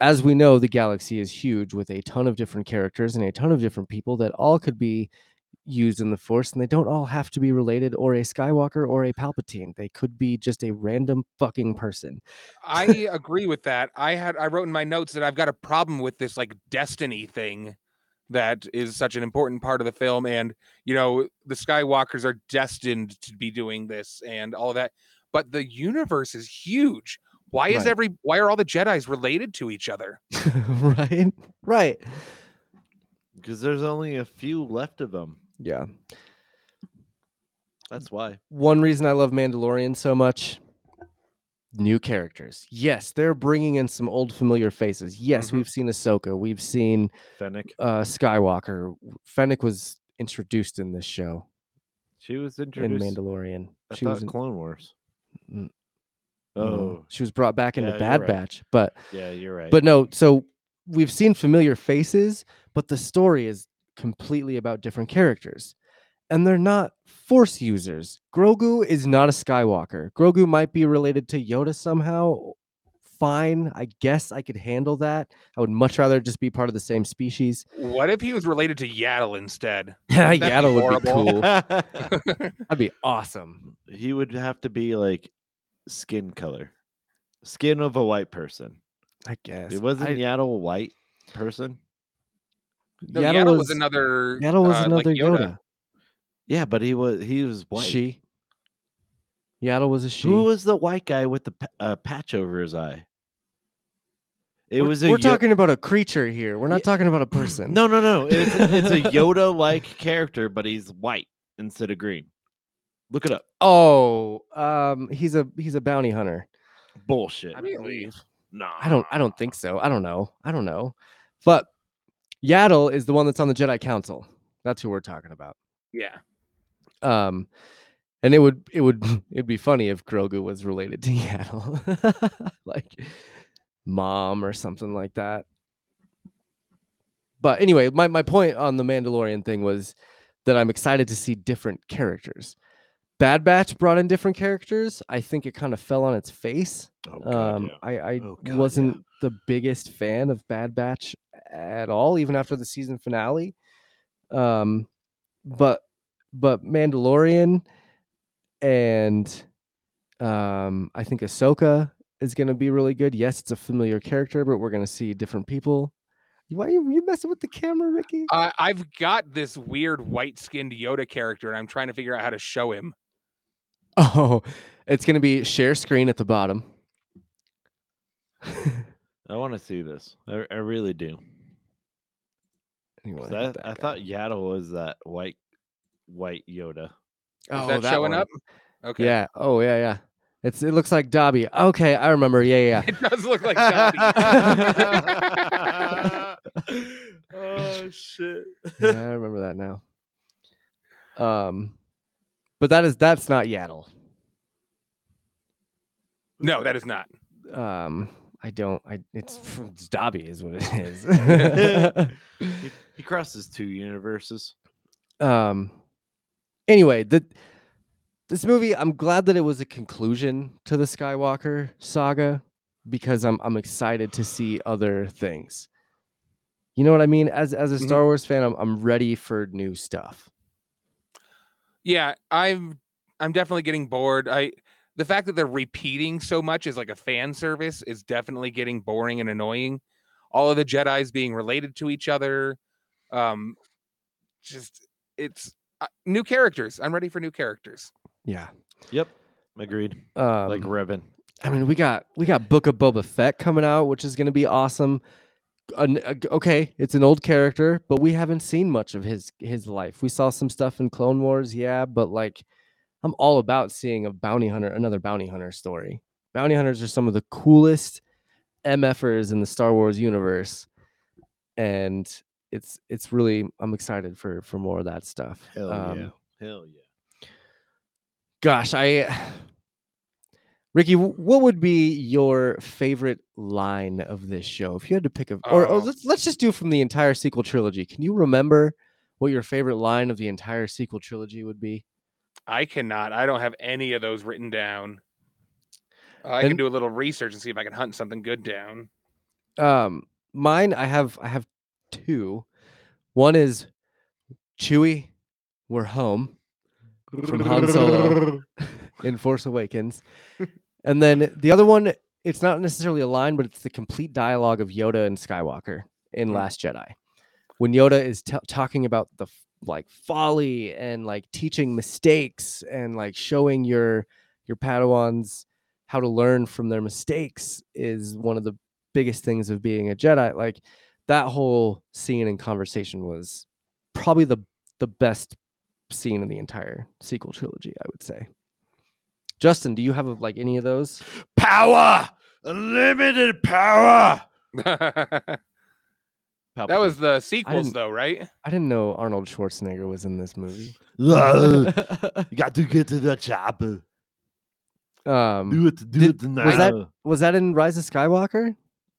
as we know the galaxy is huge with a ton of different characters and a ton of different people that all could be used in the force and they don't all have to be related or a skywalker or a palpatine they could be just a random fucking person I [LAUGHS] agree with that. I had I wrote in my notes that I've got a problem with this like destiny thing that is such an important part of the film and you know the skywalkers are destined to be doing this and all of that but the universe is huge Why is Right. every why are all the Jedi's related to each other? [LAUGHS] right? Right. Because there's only a few left of them. Yeah. That's why. One reason I love Mandalorian so much new characters. Yes, they're bringing in some old familiar faces. Yes, Mhm. we've seen Ahsoka, we've seen Fennec. uh Skywalker. Fennec was introduced in this show She was introduced in. Mandalorian. I she was in, Clone Wars. Mm, Oh, no, she was brought back into Yeah, Bad right. Batch, but yeah, you're right. but no, so we've seen familiar faces, but the story is completely about different characters. And they're not force users. Grogu is not a Skywalker. Grogu might be related to Yoda somehow. Fine, I guess I could handle that. I would much rather just be part of the same species. What if he was related to Yaddle instead? [LAUGHS] Yeah, be Yaddle would be cool. [LAUGHS] That'd be awesome. he would have to be like skin color, skin of a white person. I guess. It wasn't I, Yaddle a white person. No, Yaddle Yaddle was, was- another. Yaddle was uh, like another Yoda. Yeah, but he was he was white. She. Yaddle was a she. Who was the white guy with the uh, patch over his eye? It we're, was a we're Yo- talking about a creature here. We're not Yeah. talking about a person. No, no, no. It's, it's a [LAUGHS] Yoda-like character, but he's white instead of green. Look it up. Oh, um, he's a he's a bounty hunter. Bullshit. I believe. No, I don't I don't think so. I don't know. I don't know. But Yaddle is the one that's on the Jedi Council. That's who we're talking about. Yeah. Um, and it would it would [LAUGHS] it'd be funny if Grogu was related to [LAUGHS] Yaddle, like mom or something like that. But anyway, my my point on the Mandalorian thing was that I'm excited to see different characters. Bad Batch brought in different characters. I think it kind of fell on its face. Oh, God, um, yeah. I, I Oh, God, wasn't the biggest fan of Bad Batch at all, even after the season finale. Um, but but Mandalorian and um, I think Ahsoka is going to be really good. Yes, it's a familiar character, but we're going to see different people. Why are you, you messing with the camera, Ricky? Uh, I've got this weird white skinned Yoda character, and I'm trying to figure out how to show him. Oh, it's going to be share screen at the bottom. [LAUGHS] I want to see this. I, I really do. You 'Cause wanna I, I guy. thought Yaddle was that white, white Yoda. Is Oh, that, that showing one. up? Okay. Yeah. Oh, yeah, yeah. It's it looks like Dobby. Okay, I remember. Yeah, yeah. [LAUGHS] It does look like Dobby. [LAUGHS] [LAUGHS] oh shit! yeah, I remember that now. Um, but that is that's not Yaddle. no, that is not. Um, I don't. I it's, [LAUGHS] it's Dobby is what it is. [LAUGHS] [LAUGHS] he, he crosses two universes. um. Anyway, the this movie, I'm glad that it was a conclusion to the Skywalker saga because I'm I'm excited to see other things. You know what I mean? As as a Mhm. Star Wars fan, I'm I'm ready for new stuff. Yeah, I'm I'm definitely getting bored. I the fact that they're repeating so much is like a fan service is definitely getting boring and annoying. All of the Jedi's being related to each other. Um just it's uh, new characters. I'm ready for new characters. Yeah. Yep, agreed. Um, like Revan. I mean, we got we got Book of Boba Fett coming out, which is going to be awesome. An- uh, okay, it's an old character, but we haven't seen much of his his life. We saw some stuff in Clone Wars, yeah, but like, I'm all about seeing a bounty hunter, another bounty hunter story. Bounty hunters are some of the coolest MFers in the Star Wars universe, and it's it's really I'm excited for for more of that stuff. Hell yeah! Um, Hell yeah! Gosh, I Ricky, what would be your favorite line of this show if you had to pick a or, or Oh. let's let's just do from the entire sequel trilogy. Can you remember what your favorite line of the entire sequel trilogy would be? I cannot. I don't have any of those written down. Uh, I can do a little research and see if I can hunt something good down. Um, mine, I have I have two. One is Chewie, we're home from Han Solo [LAUGHS] [LAUGHS] in Force Awakens, and then the other one, it's not necessarily a line, but it's the complete dialogue of Yoda and Skywalker in Mm. Last Jedi, when Yoda is t- talking about the like folly and like teaching mistakes and like showing your your Padawans how to learn from their mistakes is one of the biggest things of being a Jedi. Like that whole scene and conversation was probably the the best scene in the entire sequel trilogy, I would say. Justin, do you have like any of those? Power, unlimited power. [LAUGHS] that was the sequels, though, right? I didn't know Arnold Schwarzenegger was in this movie. [LAUGHS] You got to get to the chopper. um, Do it, do did- it tonight. was that was that in Rise of Skywalker?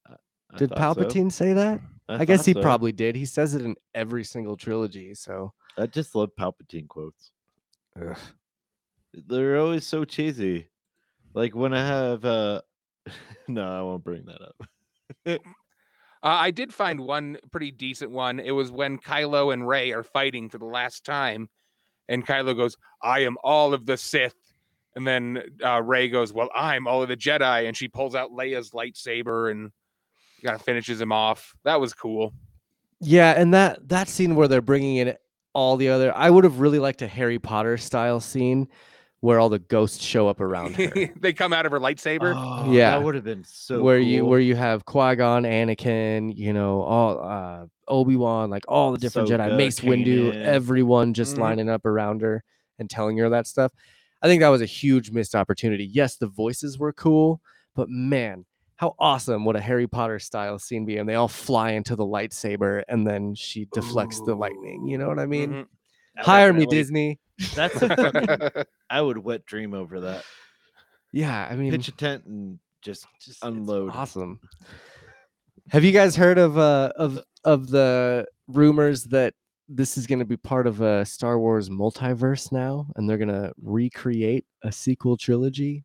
I Did thought so. Palpatine say that? I, thought guess he so. probably did. He says it in every single trilogy. So I just love Palpatine quotes. They're always so cheesy. Like when I have uh [LAUGHS] no, I won't bring that up. [LAUGHS] Uh, I did find one pretty decent one. It was when Kylo and Rey are fighting for the last time, and Kylo goes, "I am all of the Sith," and then uh, Rey goes, "Well, I'm all of the Jedi," and she pulls out Leia's lightsaber and kind of finishes him off. That was cool. yeah, and that that scene where they're bringing in all the other, I would have really liked a Harry Potter style scene where all the ghosts show up around [LAUGHS] her. they come out of her lightsaber. Oh, Yeah. that would have been so where you where you have Qui Gon, Anakin, you know, all uh, Obi Wan, like all the different Jedi, Ahsoka, Mace Windu, everyone just Mhm. lining up around her and telling her that stuff. I think that was a huge missed opportunity. Yes, the voices were cool, but man, how awesome would a Harry Potter style scene be? And they all fly into the lightsaber, and then she deflects the lightning. You know what I mean? Mhm. Hire me, Disney. That's fucking, [LAUGHS] I would wet dream over that. Yeah, I mean, Pitch a tent and just just unload. Awesome. Have you guys heard of uh of of the rumors that this is going to be part of a Star Wars multiverse now, and they're going to recreate a sequel trilogy?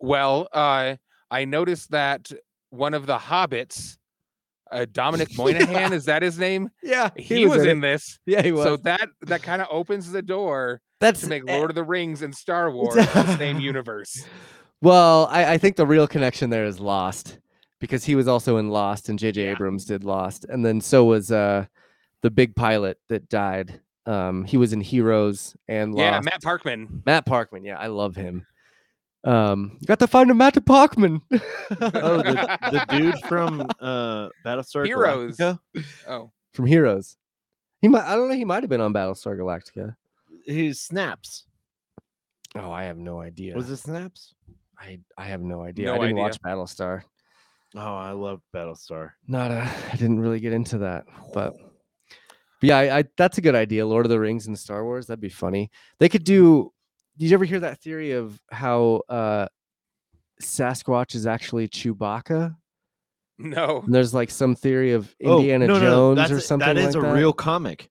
well, uh, I noticed that one of the hobbits, uh, Dominic [LAUGHS] Moynihan, is that his name? Yeah, He, was, in this. Yeah, he was. So that that kind of opens the door That's to make eh, Lord of the Rings and Star [LAUGHS] Wars the same universe. [LAUGHS] Well, I, I think the real connection there is Lost because he was also in Lost, and J.J. Yeah. Abrams did Lost, and then so was uh the big pilot that died. Um, he was in Heroes and Lost. Yeah, Matt Parkman. Matt Parkman, yeah, I love him. Um, you got to find a Matt Parkman. Oh, the, the [LAUGHS] dude from uh Battlestar Heroes. Galactica? Oh, from Heroes. He might. I don't know. He might have been on Battlestar Galactica. He snaps. Oh, I have no idea. Was it snaps? I I have no idea. No I didn't idea. watch Battlestar. Oh, I love Battlestar. Not a. I didn't really get into that, but. but yeah, I, I that's a good idea. Lord of the Rings and Star Wars. That'd be funny. They could do. Did you ever hear that theory of how uh, Sasquatch is actually Chewbacca? no. And there's like some theory of Oh, Indiana no, no, Jones that's or something That is like a that. real comic.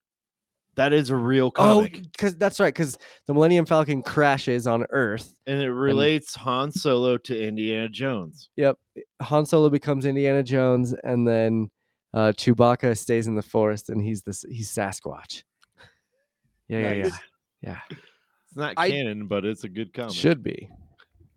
That is a real comic. Oh, because that's right. Because the Millennium Falcon crashes on Earth. and it relates Han Solo to Indiana Jones. Yep. Han Solo becomes Indiana Jones, and then uh, Chewbacca stays in the forest, and he's this he's Sasquatch. Yeah, yeah, yeah, yeah. It's not I- canon, but it's a good comic. Should be.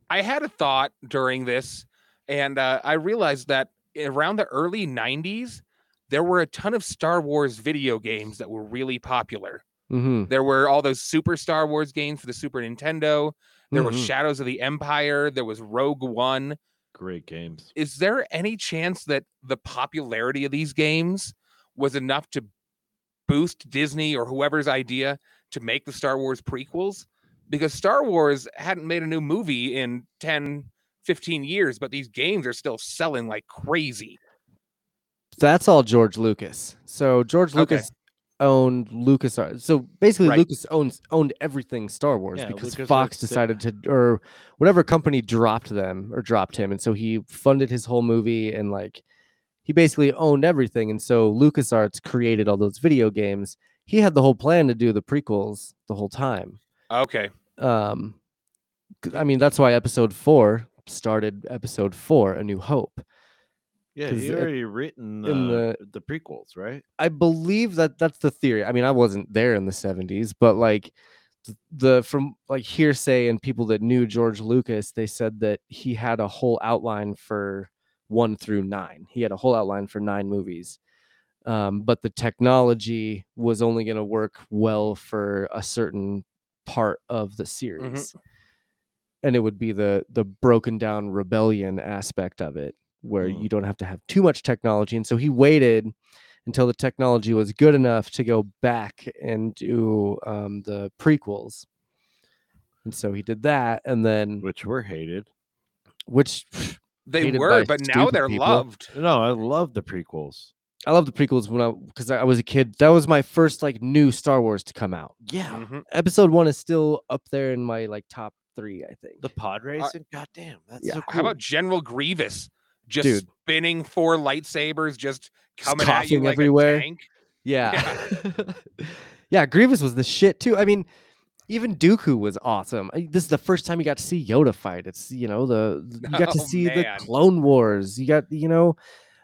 I had a thought during this, and uh, I realized that around the early 90s, there were a ton of Star Wars video games that were really popular. Mm-hmm. There were all those Super Star Wars games for the Super Nintendo. There were Mhm. Shadows of the Empire. There was Rogue One. Great games. Is there any chance that the popularity of these games was enough to boost Disney or whoever's idea to make the Star Wars prequels? Because Star Wars hadn't made a new movie in 10, 15 years, but these games are still selling like crazy. That's all George Lucas. So George Okay. Lucas owned Lucas. So basically, Right. Lucas owns owned everything Star Wars Yeah, because LucasArts Fox did- decided to, or whatever company dropped them or dropped him, and so he funded his whole movie and like he basically owned everything. And so LucasArts created all those video games. He had the whole plan to do the prequels the whole time. Okay. Um, 'cause- I mean, that's why Episode Four started. Episode Four, A New Hope. Yeah, he it- already written in the- the prequels, right? I believe that that's the theory. I mean, I wasn't there in the 70s, but like the from like hearsay and people that knew George Lucas, they said that he had a whole outline for 1 through 9. He had a whole outline for 9 movies. Um, but the technology was only going to work well for a certain part of the series. and it would be the the broken down rebellion aspect of it where Mm. you don't have to have too much technology and so he waited until the technology was good enough to go back and do um, the prequels and so he did that and then which were hated. which They hated were, but now they're people. loved. No, I love the prequels. I love the prequels when i because I was a kid that was my first like new star wars to come out Yeah, Mhm. episode one is still up there in my like top three i think the pod racing. God damn, that's yeah. so cool. How about General Grievous just Dude. spinning four lightsabers, just Just coming at you like everywhere. a tank? Yeah. [LAUGHS] yeah, Grievous was the shit too. I mean, even Dooku was awesome. I- This is the first time you got to see Yoda fight. It's, you know, the you got to [LAUGHS] Oh, see the. Clone Wars. You got, you know,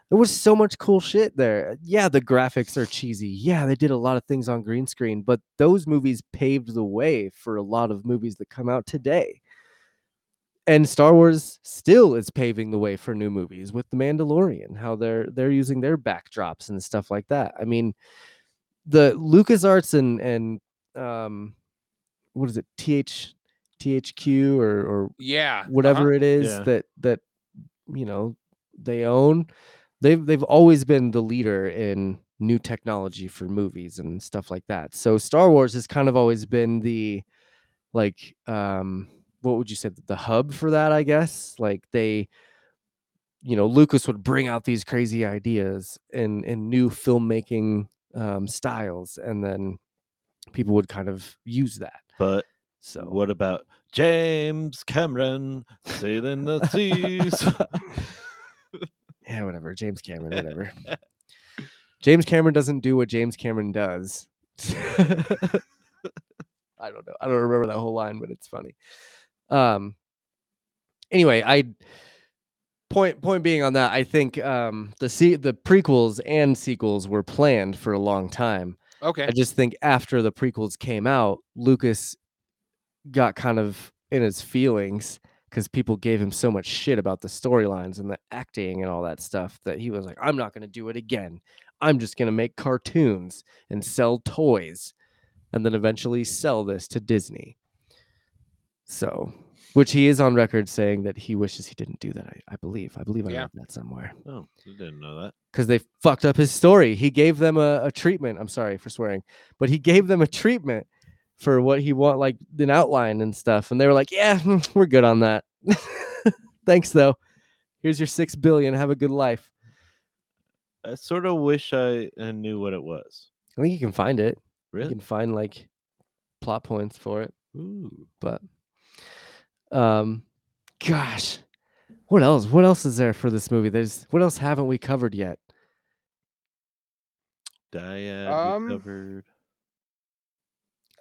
there was so much cool shit there. Yeah, the graphics are cheesy. Yeah, they did a lot of things on green screen, but those movies paved the way for a lot of movies that come out today. And Star Wars still is paving the way for new movies with The Mandalorian, how they're they're using their backdrops and stuff like that. I mean, the LucasArts and and um what is it, TH THQ or or Yeah. uh-huh. whatever it is Yeah. that that you know they own they've they've always been the leader in new technology for movies and stuff like that. So star wars has kind of always been the like um what would you say the hub for that i guess? Like they you know lucas would bring out these crazy ideas and and new filmmaking um styles and then people would kind of use that. But so what about James Cameron sailing the [LAUGHS] seas? [LAUGHS] yeah, whatever. James Cameron, whatever. [LAUGHS] James Cameron doesn't do what James Cameron does. [LAUGHS] I don't know. I don't remember that whole line, but it's funny. Um anyway, I point point being on that, I think um the se- the prequels and sequels were planned for a long time. Okay. I just think after the prequels came out, Lucas got kind of in his feelings because people gave him so much shit about the storylines and the acting and all that stuff that he was like, I'm not going to do it again. I'm just going to make cartoons and sell toys and then eventually sell this to Disney. So, which he is on record saying that he wishes he didn't do that. I, I believe. I believe I Yeah. read that somewhere oh, I didn't know that. because they fucked up his story. He gave them a, a treatment. I'm sorry for swearing, but he gave them a treatment for what he want, like an outline and stuff. And they were like, "Yeah, [LAUGHS] we're good on that. [LAUGHS] Thanks, though. Here's your six billion. Have a good life." I sort of wish I, I knew what it was. I think you can find it. Really? You can find like plot points for it. Ooh. But, um, gosh, what else? What else is there for this movie? There's what else haven't we covered yet? Dyad Um, covered.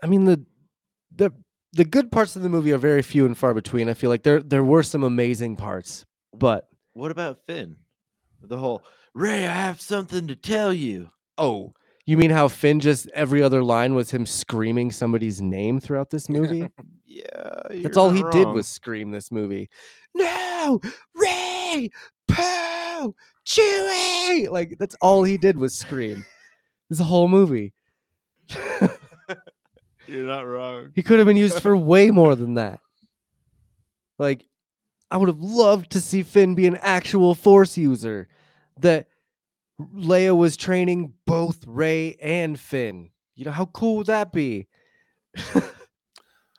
I mean the the the good parts of the movie are very few and far between. I feel like there there were some amazing parts, but What about Finn? The whole Rey, I have something to tell you. oh, you mean how Finn just every other line was him screaming somebody's name throughout this [LAUGHS] movie? Yeah, That's all he did was scream this movie. No, Rey, Poe, Chewie. Like that's all he did was scream. This whole movie. [LAUGHS] You're not wrong. He could have been used for [LAUGHS] way more than that. Like, I would have loved to see Finn be an actual Force user. That Leia was training both Rey and Finn. You know how cool would that be? [LAUGHS]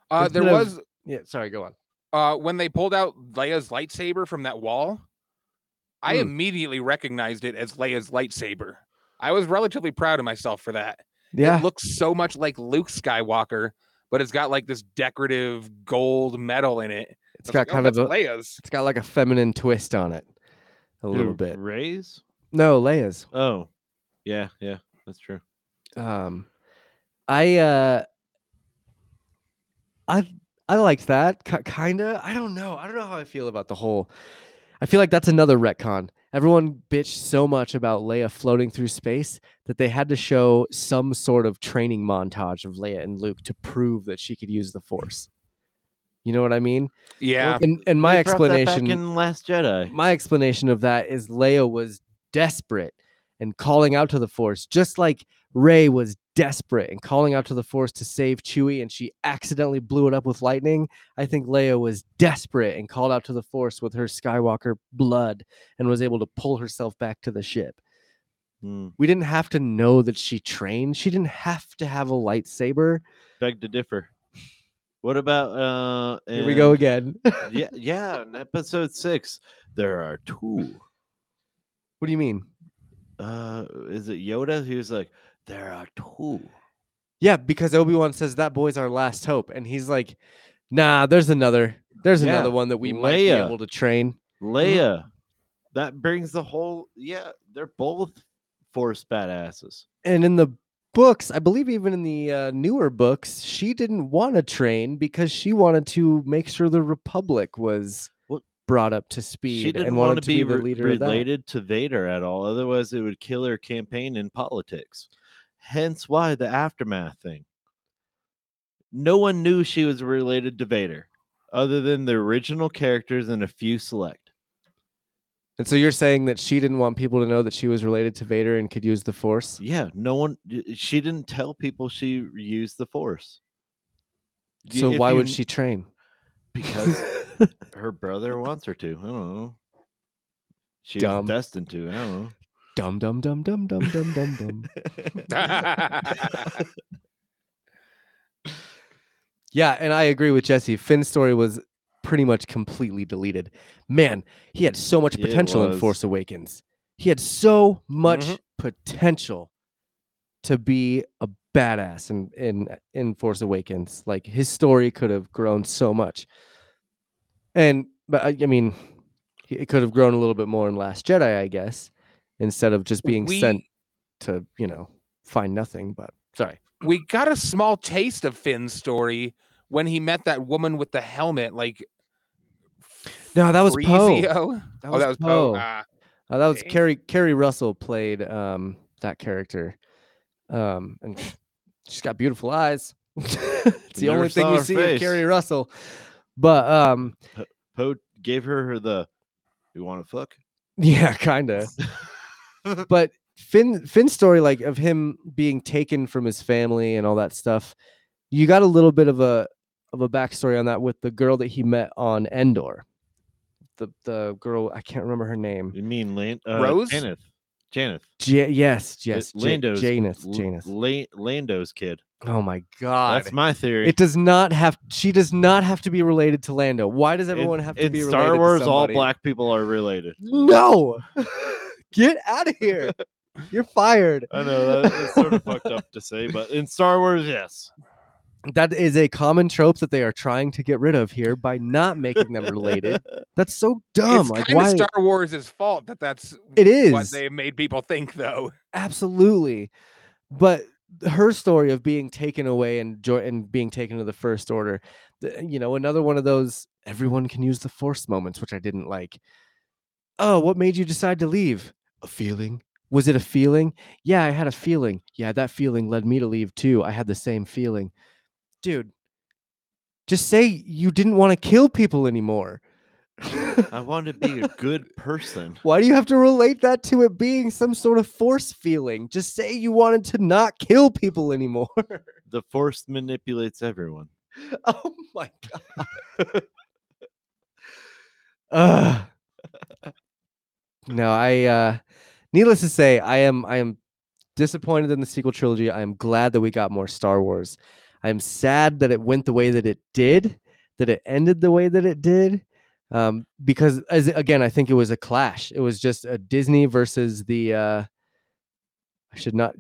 Uh, there instead of- was Yeah, sorry, go on. uh, when they pulled out Leia's lightsaber from that wall. I Hmm. immediately recognized it as Leia's lightsaber. I was relatively proud of myself for that. Yeah, It looks so much like Luke Skywalker, but it's got like this decorative gold metal in it. it's I was got like, oh, kind of a Leia's. it's got like a feminine twist on it. A little Who, bit. Rey's? No, Leia's. Oh, yeah, yeah, that's true. um i uh i i liked that kind of i don't know i don't know how i feel about the whole i feel like that's another retcon everyone bitched so much about leia floating through space that they had to show some sort of training montage of leia and luke to prove that she could use the force you know what i mean Yeah. and and my They that back explanation in Last Jedi. my explanation of that is Leia was desperate and calling out to the Force, just like Rey was desperate and calling out to the Force to save Chewie, and she accidentally blew it up with lightning. I think Leia was desperate and called out to the Force with her Skywalker blood and was able to pull herself back to the ship. Hmm, We didn't have to know that she trained. She didn't have to have a lightsaber. beg to differ. What about uh? Here we go again. [LAUGHS] Yeah, yeah. In episode six, there are two. What do you mean? Uh, is it Yoda? He was like, there are two. Yeah, because Obi Wan says that boy's our last hope, and he's like, "Nah, there's another. There's Yeah, another one that we might be able to train." Leia. That brings the whole. Yeah, they're both force badasses. And in the books, I believe even in the uh, newer books, she didn't want to train because she wanted to make sure the Republic was Well, brought up to speed She didn't and want wanted to be, the re- leader of that. related to Vader at all. Otherwise, it would kill her campaign in politics. Hence, why the aftermath thing. No one knew she was related to Vader, other than the original characters and a few select. And so you're saying that she didn't want people to know that she was related to Vader and could use the Force? Yeah, no one. She didn't tell people she used the Force. So if why you would she train? Because [LAUGHS] her brother wants her to. I don't know. She's destined to. I don't know. Dum dum dum dum dum dum dum dum. [LAUGHS] Yeah, and I agree with Jesse. Finn's story was pretty much completely deleted. Man, he had so much potential in. Force Awakens. He had so much Mhm. potential to be a badass in in in Force Awakens. Like his story could have grown so much. And but I, I mean, he- it could have grown a little bit more in Last Jedi, I guess, instead of just being we, sent to you know find nothing. But sorry. we got a small taste of Finn's story when he met that woman with the helmet, like No, that was Poe. That oh, that was Poe. Poe. Ah, Uh, that was Okay. Carrie Keri Russell played um that character. Um and she's got beautiful eyes. [LAUGHS] it's the Never only thing saw you her see of face. Keri Russell. But um Poe gave her her the. You want to fuck? [LAUGHS] yeah, kind of. [LAUGHS] but Finn Finn's story like of him being taken from his family and all that stuff. You got a little bit of a of a backstory on that with the girl that he met on Endor. The the girl I can't remember her name. You mean Lan- uh, Rose? Janeth. Janeth. Ja- yes, yes, Ja- Lando's Janeth, L- Janeth. La- Lando's kid. Oh my god. That's my theory. It does not have. She does not have to be related to Lando. Why does In- everyone have to in be related Star to Wars? All black people are related. No, [LAUGHS] get out of here. You're fired. I know that is [LAUGHS] sort of fucked up to say, but in Star Wars, yes. That is a common trope that they are trying to get rid of here by not making them related. That's so dumb. it's like why? Star Wars' fault that that's it is what they made people think, though. absolutely, but her story of being taken away and jo- and being taken to the First Order, th- you know, another one of those everyone can use the Force moments, which I didn't like. Oh, what made you decide to leave? A feeling. Was it a feeling? Yeah, I had a feeling. Yeah, that feeling led me to leave too. I had the same feeling. Dude, just say you didn't want to kill people anymore. [LAUGHS] I want to be a good person. Why do you have to relate that to it being some sort of force feeling? Just say you wanted to not kill people anymore. [LAUGHS] The Force manipulates everyone. oh my god. [LAUGHS] Ugh. no, I uh needless to say, I am I am disappointed in the sequel trilogy. I am glad that we got more Star Wars. I'm sad that it went the way that it did, that it ended the way that it did. Um, because as again, I think it was a clash. It was just a Disney versus the uh I should not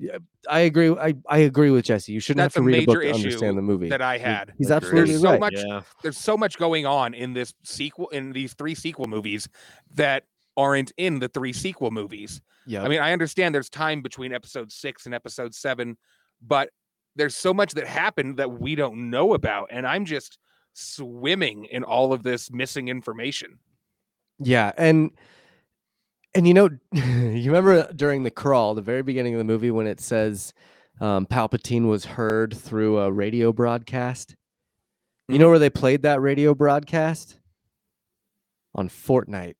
I agree. I, I agree with Jesse. You shouldn't That's have to read a book major to issue understand the movie. That I had. He's Agreed. absolutely There's so much Yeah. there's so much going on in this sequel in these three sequel movies that aren't in the three sequel movies. Yeah. I mean, I understand there's time between episode six and episode seven, but there's so much that happened that we don't know about. And I'm just swimming in all of this missing information. Yeah, and and you know, [LAUGHS] you remember during the crawl, the very beginning of the movie, when it says um, Palpatine was heard through a radio broadcast. You know where they played that radio broadcast? On Fortnite.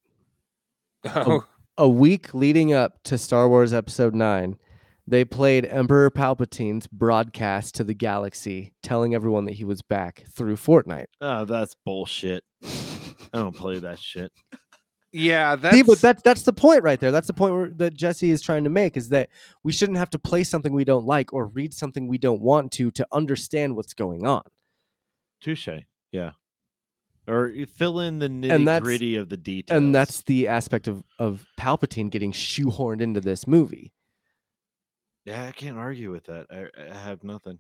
Oh, A week leading up to Star Wars Episode Nine, They played Emperor Palpatine's broadcast to the galaxy, telling everyone that he was back through Fortnite. Oh, that's bullshit. [LAUGHS] I don't play that shit. Yeah, that's See, but that's that's the point right there. That's the point where, that Jesse is trying to make is that we shouldn't have to play something we don't like or read something we don't want to to understand what's going on. Touche. Yeah. Or fill in the nitty gritty of the details. And that's the aspect of of Palpatine getting shoehorned into this movie. yeah, I can't argue with that. I, I have nothing.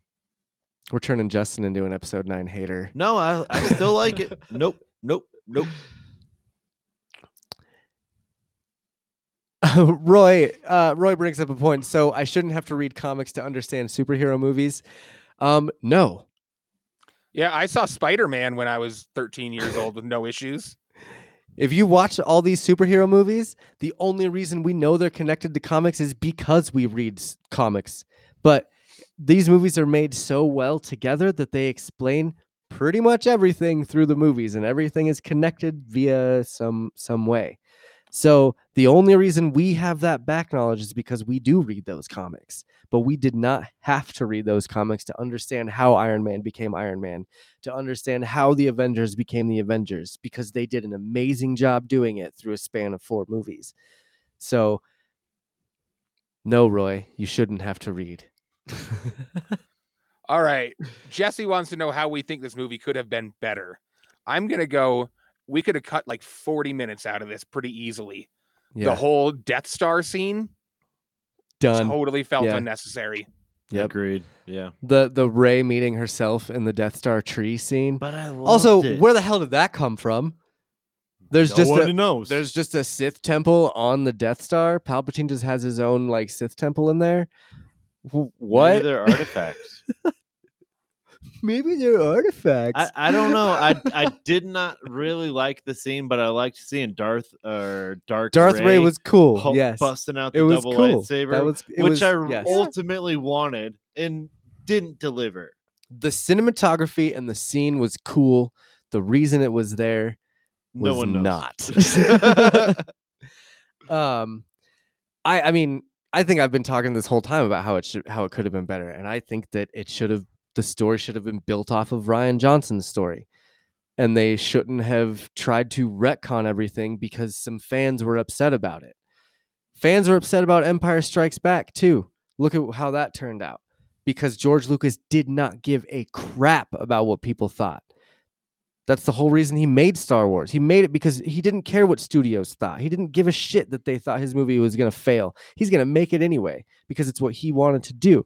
We're turning Justin into an episode nine hater. No, I I still like it. [LAUGHS] Nope. Nope. Nope. [LAUGHS] Roy, uh, Roy brings up a point. So I shouldn't have to read comics to understand superhero movies. Um, no, yeah. I saw Spider Man when I was 13 years old with no issues. if you watch all these superhero movies, the only reason we know they're connected to comics is because we read comics. But these movies are made so well together that they explain pretty much everything through the movies, and everything is connected via some some way. So the only reason we have that back knowledge is because we do read those comics. But we did not have to read those comics to understand how Iron Man became Iron Man, to understand how the Avengers became the Avengers, because they did an amazing job doing it through a span of four movies. So, no, Roy, you shouldn't have to read. [LAUGHS] All right. Jesse wants to know how we think this movie could have been better. I'm gonna go. We could have cut like 40 minutes out of this pretty easily. Yeah, The whole Death Star scene done. totally felt Yeah. unnecessary. Yep. Agreed. Yeah. The the Rey meeting herself in the Death Star tree scene. But I Also, it. where the hell did that come from? There's no just one a, knows. there's just a Sith temple on the Death Star. Palpatine just has his own like Sith temple in there. Wh- Maybe What? they're [LAUGHS] artifacts. Maybe they're artifacts. I, I don't know. I I [LAUGHS] did not really like the scene, but I liked seeing Darth or Dark Darth Rey, was cool. hu- yes, busting out the it was double cool. lightsaber, That was which was, I yes. ultimately wanted and didn't deliver. the cinematography and the scene was cool. The reason it was there was No one knows. not. [LAUGHS] [LAUGHS] um, I I mean I think I've been talking this whole time about how it should how it could have been better, and I think that it should have the story should have been built off of Rian Johnson's story, and they shouldn't have tried to retcon everything because some fans were upset about it. Fans were upset about Empire Strikes Back too. Look at how that turned out because George Lucas did not give a crap about what people thought. That's the whole reason he made Star Wars. He made it because he didn't care what studios thought. He didn't give a shit that they thought his movie was going to fail. He's going to make it anyway because it's what he wanted to do.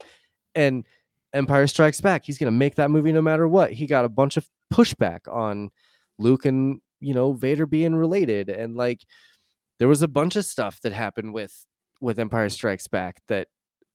And Empire Strikes Back, he's going to make that movie no matter what. He got a bunch of pushback on Luke and, you know, Vader being related and like there was a bunch of stuff that happened with with Empire Strikes Back that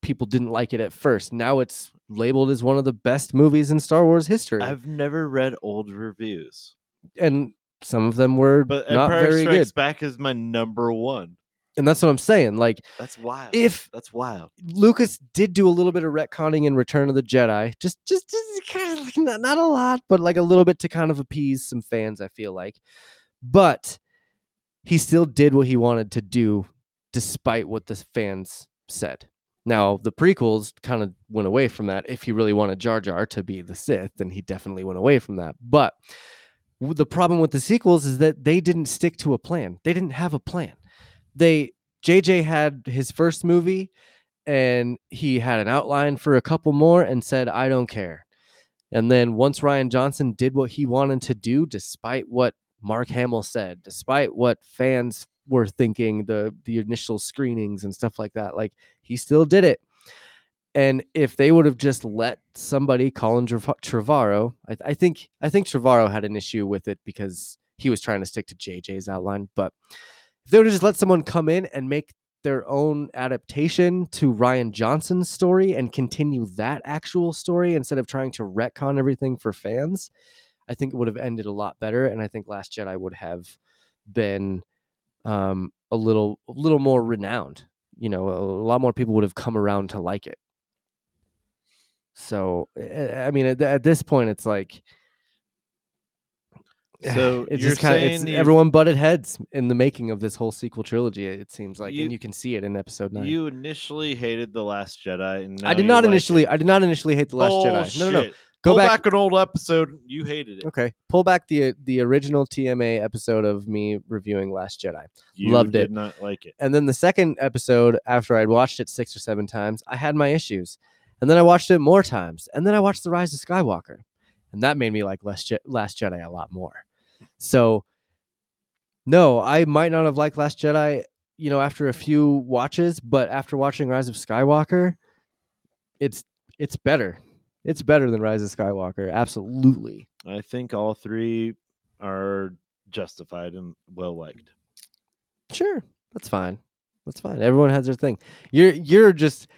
people didn't like it at first. Now it's labeled as one of the best movies in Star Wars history. I've never read old reviews, and some of them were but not Empire very Strikes good. Back is my number one. And that's what I'm saying. Like That's wild. if That's wild. Lucas did do a little bit of retconning in Return of the Jedi, just just, just kind of like not, not a lot, but like a little bit to kind of appease some fans, I feel like. But he still did what he wanted to do despite what the fans said. Now, the prequels kind of went away from that. If he really wanted Jar Jar to be the Sith, then he definitely went away from that. But the problem with the sequels is that they didn't stick to a plan. They didn't have a plan. They JJ had his first movie and he had an outline for a couple more and said, I don't care. And then once Rian Johnson did what he wanted to do, despite what Mark Hamill said, despite what fans were thinking, the the initial screenings and stuff like that, like he still did it. And if they would have just let somebody, Colin Trev- Trevorrow, I, I think I think Trevorrow had an issue with it because he was trying to stick to JJ's outline. But if they would just let someone come in and make their own adaptation to Rian Johnson's story and continue that actual story instead of trying to retcon everything for fans, I think it would have ended a lot better. And I think Last Jedi would have been um, a little a little more renowned. You know, a, a lot more people would have come around to like it. So, eh, I mean, at, at this point, it's like So it's you're just kind of everyone butted heads in the making of this whole sequel trilogy. It seems like, You- and you can see it in episode nine. You initially hated the Last Jedi. And I did not like it. initially. I did not initially hate the Last Jedi. No, no, no. Go Pull back. back. an old episode. You hated it. Okay, pull back the the original TMA episode of me reviewing Last Jedi, You Loved did it. not like it. and then the second episode after I'd watched it six or seven times, I had my issues, and then I watched it more times, and then I watched The Rise of Skywalker, and that made me like Last, Je- Last Jedi a lot more. So, no, I might not have liked Last Jedi, you know, after a few watches, but after watching Rise of Skywalker, it's it's better. It's better than Rise of Skywalker, absolutely. I think all three are justified and well liked. Sure, that's fine. That's fine. Everyone has their thing. You're you're just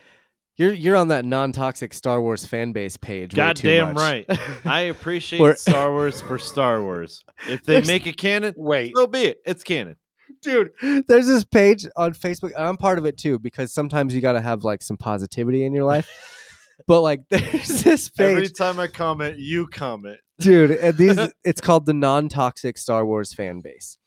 you're you're on that non-toxic Star Wars fan base page. way too Goddamn much. right. [LAUGHS] I appreciate We're- Star Wars for Star Wars. If they There's- make it canon, Wait, so be it. It's canon. dude. There's this page on Facebook. and I'm part of it too because sometimes you got to have like some positivity in your life. [LAUGHS] but like, [LAUGHS] there's this page Every time I comment, you comment. dude. And these, it's called the non-toxic Star Wars fan base,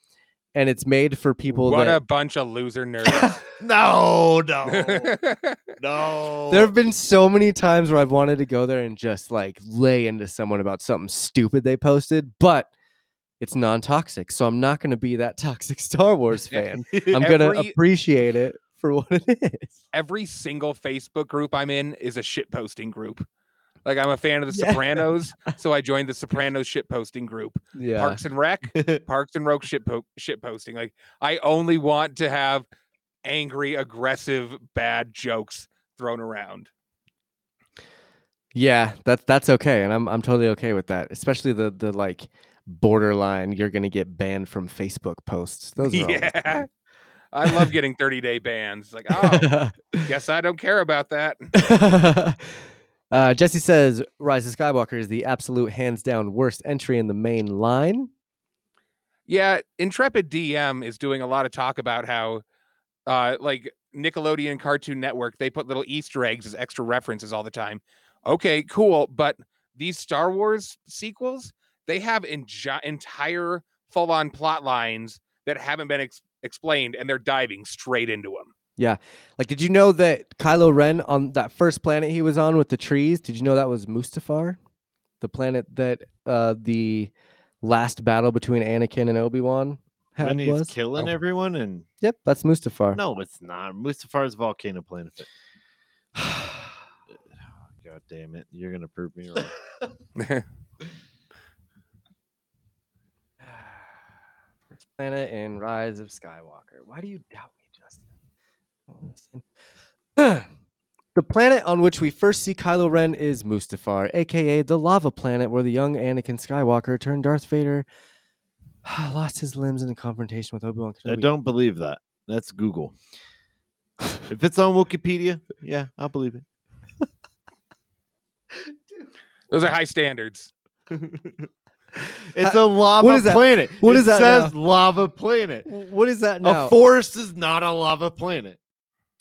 and it's made for people what that. a bunch of loser nerds. [LAUGHS] No, no, [LAUGHS] no. There have been so many times where I've wanted to go there and just like lay into someone about something stupid they posted, but it's non-toxic, so I'm not going to be that [LAUGHS] toxic Star Wars fan. I'm going to appreciate it for what it is. Every single Facebook group I'm in is a shit posting group. Like I'm a fan of The Yeah. Sopranos, [LAUGHS] so I joined the Sopranos shit posting group. Yeah. Parks and Rec, [LAUGHS] Parks and Rec shit, po- shit posting. Like I only want to have angry, aggressive, bad jokes thrown around. Yeah, that's that's okay, and I'm I'm totally okay with that. Especially the the like borderline you're gonna get banned from Facebook posts. [LAUGHS] Those are yeah. I love getting 30 day bans. Like, oh, guess I don't care about that. Uh, Jesse says Rise of Skywalker is the absolute hands down worst entry in the main line. Yeah, Intrepid DM is doing a lot of talk about how uh like Nickelodeon Cartoon Network, they put little Easter eggs as extra references all the time. Okay, cool, but these Star Wars sequels, they have engi- entire full-on plot lines that haven't been ex- explained and they're diving straight into them. Like, did you know that Kylo Ren on that first planet he was on with the trees? Did you know that was Mustafar, the planet that uh the last battle between Anakin and Obi Wan had when he's was? killing Oh, everyone, and Yep, that's Mustafar. no, it's not. Mustafar's volcano planet. [SIGHS] God damn it! You're gonna prove me wrong. [LAUGHS] First planet in Rise of Skywalker. Why do you doubt me, Justin? Oh, listen. The planet on which we first see Kylo Ren is Mustafar, aka the lava planet where the young Anakin Skywalker turned Darth Vader, [SIGHS] lost his limbs in a confrontation with Obi Wan I don't believe that. That's Google. [LAUGHS] if it's on Wikipedia, yeah, I'll believe it. Those are high standards. [LAUGHS] It's a lava Uh, is that? planet. What it is that says lava planet. What is that now? A forest is not a lava planet.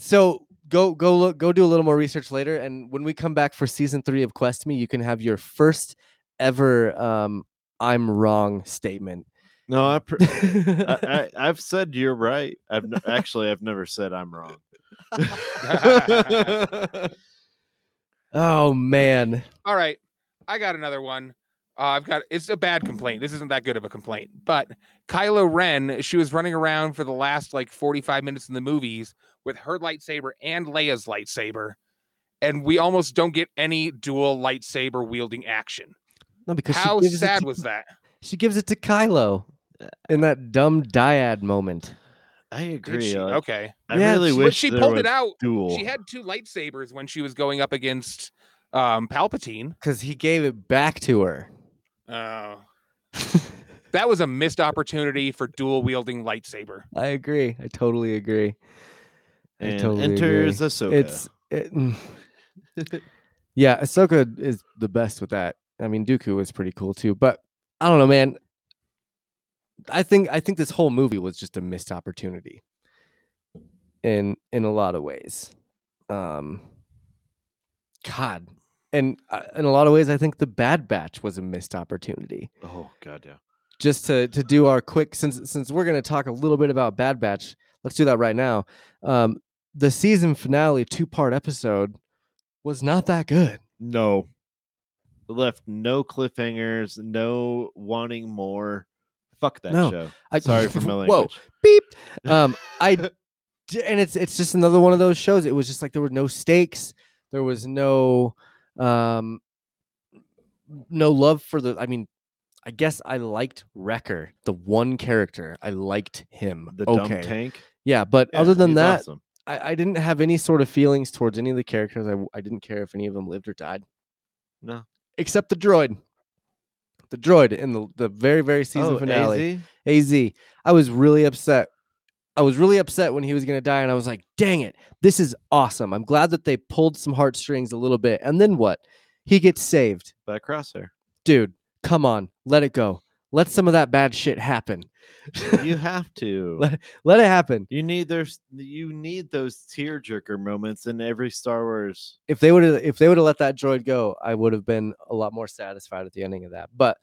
So go go look go do a little more research later, and when we come back for season three of Quest Me, you can have your first ever um I'm wrong statement. No, I, pr- I, I [LAUGHS] I've said you're right. I've n- actually I've never said I'm wrong. [LAUGHS] oh man. All right, I got another one. Uh, I've got it's a bad complaint. This isn't that good of a complaint, but Kylo Ren, she was running around for the last like 45 minutes in the movies with her lightsaber and Leia's lightsaber, and we almost don't get any dual lightsaber wielding action. No, because How sad to- was that? She gives it to Kylo in that dumb dyad moment. I agree. she? like, Okay, I Yeah, really she- wish she pulled it out. dual. She had two lightsabers when she was going up against um, Palpatine. Because he gave it back to her. Oh, [LAUGHS] that was a missed opportunity for dual wielding lightsaber. I agree. I totally agree. I and totally enters agree. Ahsoka. It's it, mm. [LAUGHS] yeah, Ahsoka is the best with that. I mean, Dooku was pretty cool too, but I don't know, man. I think I think this whole movie was just a missed opportunity in in a lot of ways. Um, God, and uh, in a lot of ways, I think the Bad Batch was a missed opportunity. oh god, yeah. just to to do our quick since since we're going to talk a little bit about Bad Batch. Let's do that right now. Um, the season finale two part episode was not that good. No. It left no cliffhangers, no wanting more. Fuck that No, show. I, [LAUGHS] Sorry for my Whoa, beep. [LAUGHS] Um, I and it's it's just another one of those shows. It was just like there were no stakes. There was no um no love for the. I mean, I guess I liked Wrecker, the one character. I liked him. The dumb tank. yeah, but Yeah, other than that, awesome. I, I didn't have any sort of feelings towards any of the characters. I didn't care if any of them lived or died, No. except the droid. The droid in the the very very season oh, finale. AZ? AZ. I was really upset. I was really upset when he was going to die, and I was like, dang it, this is awesome. I'm glad that they pulled some heartstrings a little bit. And then what? He gets saved. by a Crosshair. Dude, come on, let it go. Let some of that bad shit happen. You [LAUGHS] have to. Let- Let it happen. You need those you need those tearjerker moments in every Star Wars. If they would have if they would have let that droid go, I would have been a lot more satisfied at the ending of that. But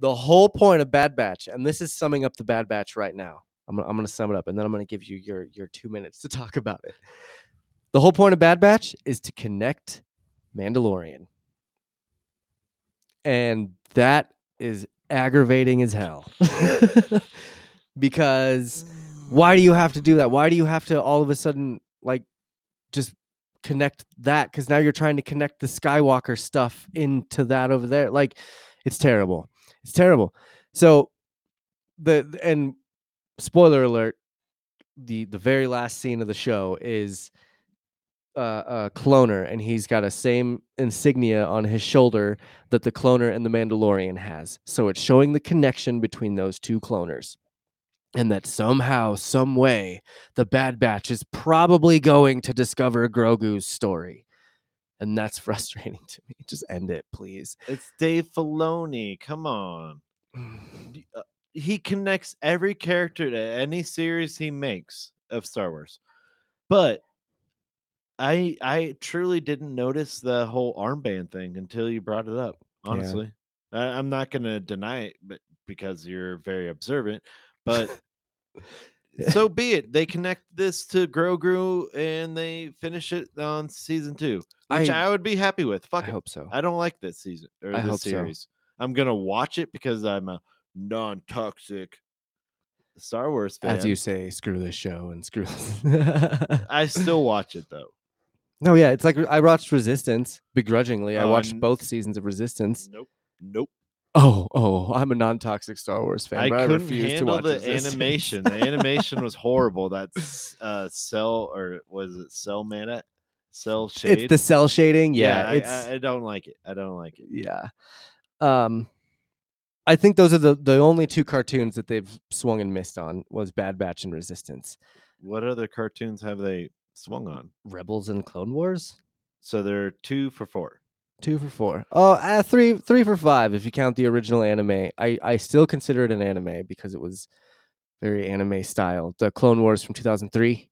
the whole point of Bad Batch, and this is summing up the Bad Batch right now. I'm I'm gonna sum it up, and then I'm gonna give you your your two minutes to talk about it. The whole point of Bad Batch is to connect Mandalorian, and that is aggravating as hell. [LAUGHS] because mm. why do you have to do that? Why do you have to all of a sudden like just connect that? Because now you're trying to connect the Skywalker stuff into that over there. Like it's terrible. It's terrible. So the the- and spoiler alert, the the very last scene of the show is uh, a cloner, and he's got a same insignia on his shoulder that the cloner and the Mandalorian has. So it's showing the connection between those two cloners. And that somehow, some way, the Bad Batch is probably going to discover Grogu's story. And that's [LAUGHS] frustrating to me. Just end it, please. It's Dave Filoni. Come on. [SIGHS] Uh, He connects every character to any series he makes of Star Wars. But I I truly didn't notice the whole armband thing until you brought it up. Yeah. Honestly, I, I'm not gonna deny it, but because you're very observant. But [LAUGHS] so be it. They connect this to Grogu and they finish it on season two, which I- I, would be happy with. I Fuck it. hope so. I don't like this season or I this hope so. series. I'm gonna watch it because I'm a non-toxic Star Wars fan. As you say, screw this show and screw this. [LAUGHS] I still watch it though. No, yeah, it's like I watched Resistance begrudgingly. I watched n- both seasons of Resistance. Nope. Nope. Oh, oh, I'm a non-toxic Star Wars fan. I but I couldn't refuse to handle watch the Resistance. animation. The animation was horrible. That's uh cell or was it cell mana? Cell shade. [LAUGHS] It's the cel shading. yeah, Yeah, I, it's I, I don't like it. I don't like it. yeah. Um, I think those are the the only two cartoons that they've swung and missed on was Bad Batch and Resistance. What other cartoons have they swung on? Rebels and Clone Wars. So they're two for four. Two for four. Oh, uh, three three for five if you count the original anime. I I still consider it an anime because it was very anime style. The Clone Wars from 2003,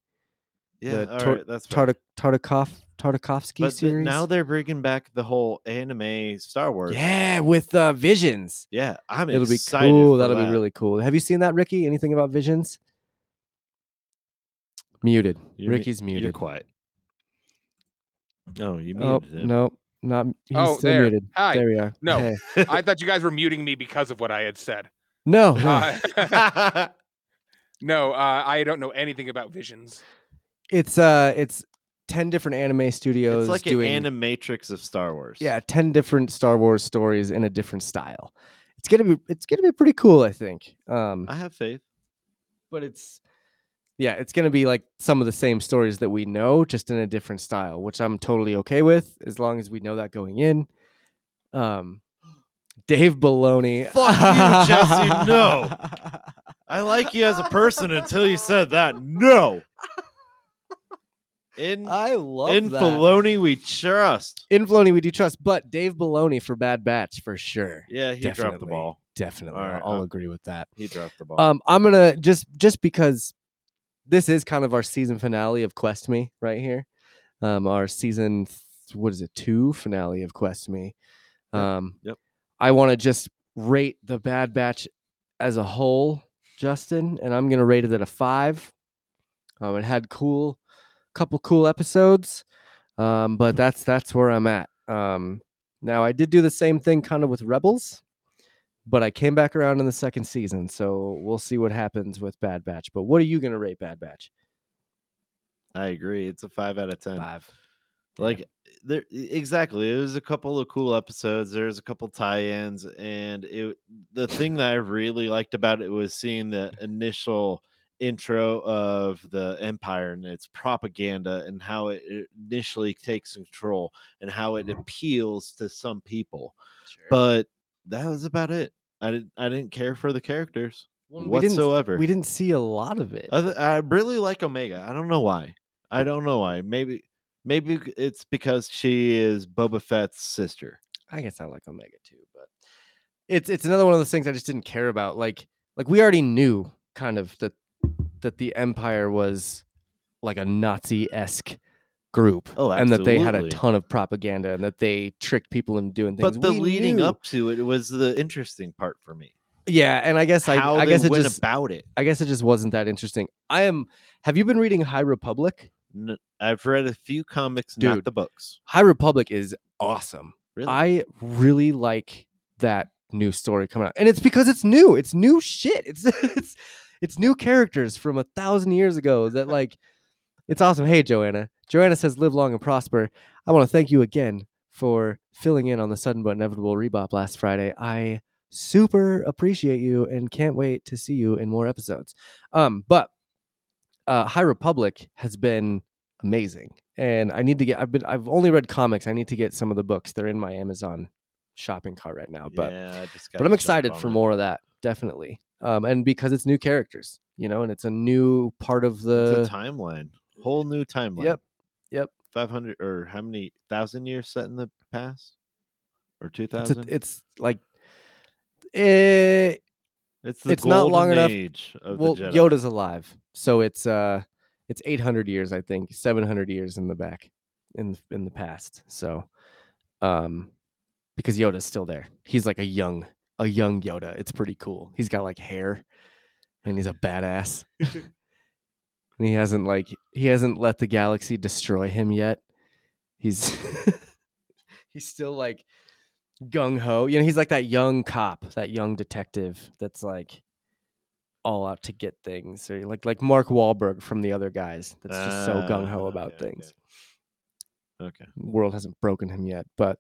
Yeah, The all Tor- right, that's. Tartak Tartakov Tartakovsky But series. now they're bringing back the whole anime Star Wars. yeah, with uh, Visions. yeah, I'm It'll be excited. cool. That'll that. be really cool. Have you seen that, Ricky? Anything about Visions? Muted. You're mu- Ricky's You're muted. quiet. No, you Oh muted him. no, not. He's Oh, still there. muted. Hi. There we are. No. Hey. I thought you guys were muting me because of what I had said. No, no. Uh, [LAUGHS] no, uh, I don't know anything about visions. it's uh, it's ten different anime studios it's like doing. an animatrix of Star Wars. yeah, ten different Star Wars stories in a different style. It's gonna be. It's gonna be pretty cool. I think. Um, I have faith. but it's yeah it's going to be like some of the same stories that we know just in a different style which i'm totally okay with as long as we know that going in um dave Baloney. Fuck you, Jesse, no. [LAUGHS] I like you as a person until you said that. No. In i love in that. Filoni, we trust. in Filoni we do trust but dave Baloney for bad batch for sure Yeah, he dropped the ball. definitely All right, i'll uh, agree with that He dropped the ball. Um, I'm gonna just just because this is kind of our season finale of Quest Me right here. Um, our season th- what is it two finale of Quest Me. Yep, Um, yep. I want to just rate the Bad Batch as a whole, Justin, and I'm gonna rate it at a five. Um, it had cool, couple cool episodes, um, but that's that's where I'm at. Um, now I did do the same thing kind of with Rebels, but I came back around in the second season, so we'll see what happens with Bad Batch. But what are you gonna rate Bad Batch? I agree. It's a five out of ten. Five. Like there exactly. It was a couple of cool episodes. There's a couple tie-ins, and it the thing that I really liked about it was seeing the initial intro of the empire and its propaganda and how it initially takes control and how it mm-hmm. appeals to some people. Sure. But that was about it. I didn't I didn't care for the characters Well, we didn't- whatsoever. We didn't see a lot of it. Other, I really like Omega. I don't know why. I don't know why. Maybe maybe it's because she is Boba Fett's sister. I guess I like Omega too, but it's it's another one of those things I just didn't care about. Like like we already knew kind of that that the Empire was like a Nazi esque group, Oh, and that they had a ton of propaganda and that they tricked people into doing things. But the We leading knew. up to it was the interesting part for me. yeah, and I guess I How I they guess it just about it. I guess it just wasn't that interesting. I am. Have you been reading High Republic? I've read a few comics, Dude. not the books. High Republic is awesome. Really? I really like that new story coming out, and it's because it's new. It's new shit. It's [LAUGHS] it's it's new characters from a thousand years ago. That [LAUGHS] like, it's awesome. Hey, Joanna. Joanna says, "Live long and prosper." I want to thank you again for filling in on the sudden but inevitable rebop last Friday. I super appreciate you and can't wait to see you in more episodes. Um, but uh, High Republic has been amazing, and I need to get. I've been. I've only read comics. I need to get some of the books. They're in my Amazon shopping cart right now. But yeah, but I'm excited for more of that. Definitely. Um, and because it's new characters, you know, and it's a new part of the. timeline, whole new timeline. Yep, yep. Five hundred or how many thousand years set in the past, or 2000? It's, it's like. Eh, It's the it's not long golden enough- age of well, the Jedi. Yoda's alive, so it's uh, it's 800 years, I think, 700 years in the back, in in the past. So, um, because Yoda's still there, he's like a young, a young Yoda. It's pretty cool. He's got like hair, and he's a badass. [LAUGHS] [LAUGHS] and he hasn't like he hasn't let the galaxy destroy him yet. He's [LAUGHS] he's still like gung ho. You know, he's like that young cop, that young detective that's like all out to get things, or like like Mark Wahlberg from the other guys. That's just so gung ho Ah, about things. Okay. World hasn't broken him yet, but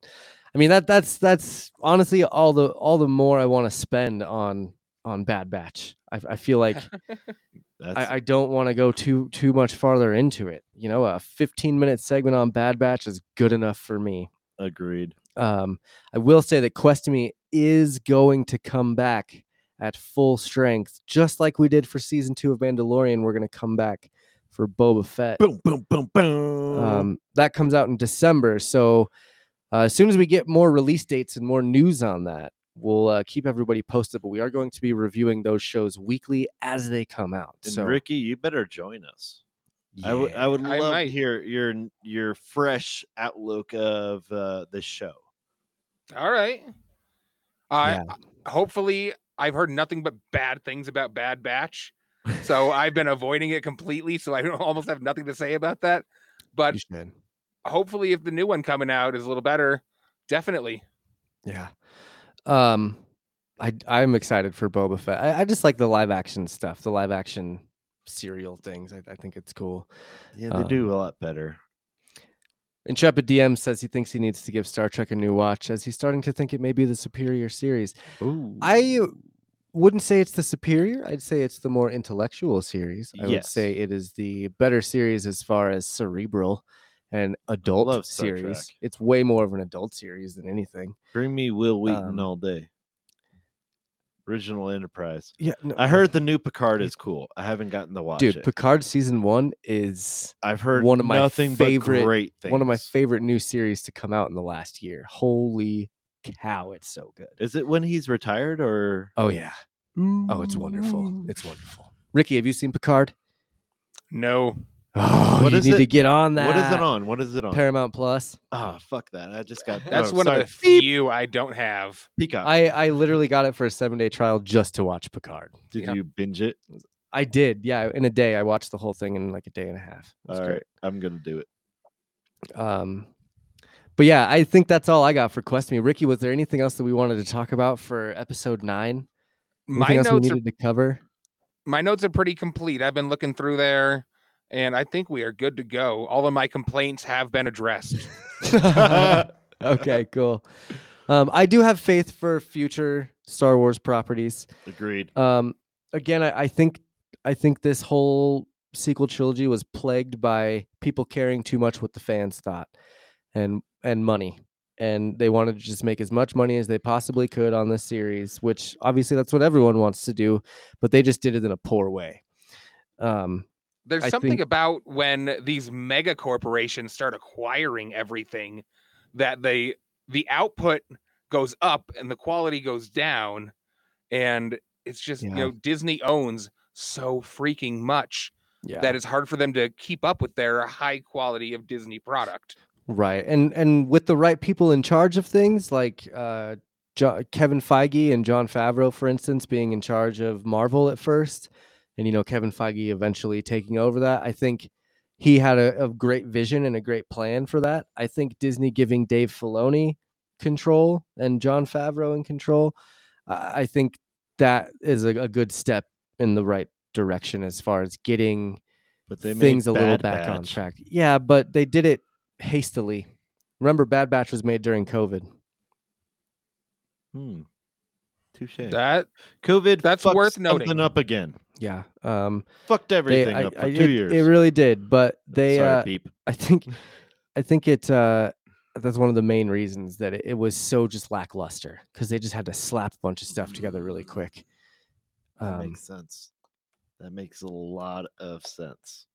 I mean that that's that's honestly all the all the more I want to spend on on Bad Batch. I, I feel like [LAUGHS] I, I don't want to go too too much farther into it. You know, a 15 minute segment on Bad Batch is good enough for me. agreed. Um, I will say that Quest Me is going to come back at full strength, just like we did for season two of Mandalorian. We're going to come back for Boba Fett. Boom, boom, boom, boom. Um, that comes out in December. So uh, as soon as we get more release dates and more news on that, we'll uh, keep everybody posted. But we are going to be reviewing those shows weekly as they come out. and so Ricky, you better join us. I would I I love to might. hear your your fresh outlook of uh, the show. All right. I Yeah. hopefully I've heard nothing but bad things about Bad Batch. So I've been avoiding it completely. So I don't- [LAUGHS] almost have nothing to say about that. But hopefully if the new one coming out is a little better, definitely. Yeah. Um, I I'm excited for Boba Fett. I, I just like the live action stuff, the live action serial things. I, I think it's cool. Yeah, they Um, do a lot better. Intrepid DM says he thinks he needs to give Star Trek a new watch, as he's starting to think it may be the superior series. Ooh. I wouldn't say it's the superior. I'd say it's the more intellectual series. I would say it is the better series as far as cerebral and adult love series. Trek. It's way more of an adult series than anything. bring me Wil Wheaton um, all day. Original Enterprise. Yeah, no, I heard the new Picard is cool. I haven't gotten to watch dude, it. Picard season one is I've heard one of my nothing favorite- but great things. one of my favorite new series to come out in the last year. Holy cow, it's so good. Is it when he's retired or? Oh yeah. Oh, it's wonderful. It's wonderful. Ricky, have you seen Picard? No. Oh, What you is need it? to get on that. What is it on? What is it on? Paramount Plus. Ah, fuck that. I just got That's oh, one sorry. of the few I don't have. Peacock. I I literally got it for a seven day trial just to watch Picard. Did Yeah. you binge it? I did, yeah. In a day, I watched the whole thing in like a day and a half. It All great. right, I'm gonna do it. Um, but yeah, I think that's all I got for Quest Me. Ricky, was there anything else that we wanted to talk about for episode nine? My Anything else we notes are needed to cover? my notes are pretty complete. I've been looking through there, and I think we are good to go. All of my complaints have been addressed. [LAUGHS] okay, cool. Um, I do have faith for future Star Wars properties. Agreed. Um, again, I, I think I think this whole sequel trilogy was plagued by people caring too much what the fans thought, and and money, and they wanted to just make as much money as they possibly could on this series. Which obviously that's what everyone wants to do, but they just did it in a poor way. Um, There's I something think- about when these mega corporations start acquiring everything that they the output goes up and the quality goes down and it's just you know Disney owns so freaking much yeah, that it's hard for them to keep up with their high quality of Disney product. Right. And and with the right people in charge of things like uh Kevin Feige and Jon Favreau for instance being in charge of Marvel at first and you know Kevin Feige eventually taking over that, I think he had a, a great vision and a great plan for that. I think Disney giving Dave Filoni control and Jon Favreau in control, I I think that is a, a good step in the right direction as far as getting But they things a little Bad back on track. Yeah, but they did it hastily. Remember, Bad Batch was made during COVID. Hmm. Touche. That COVID. that's fucked worth something noting. up again. Yeah, um, Fucked they, everything I, up for I- two it, years. it really did. But they, Sorry, uh, peep. I think, [LAUGHS] I think it. Uh, that's one of the main reasons that it, it was so just lackluster because they just had to slap a bunch of stuff together really quick. That Um, makes sense. That makes a lot of sense.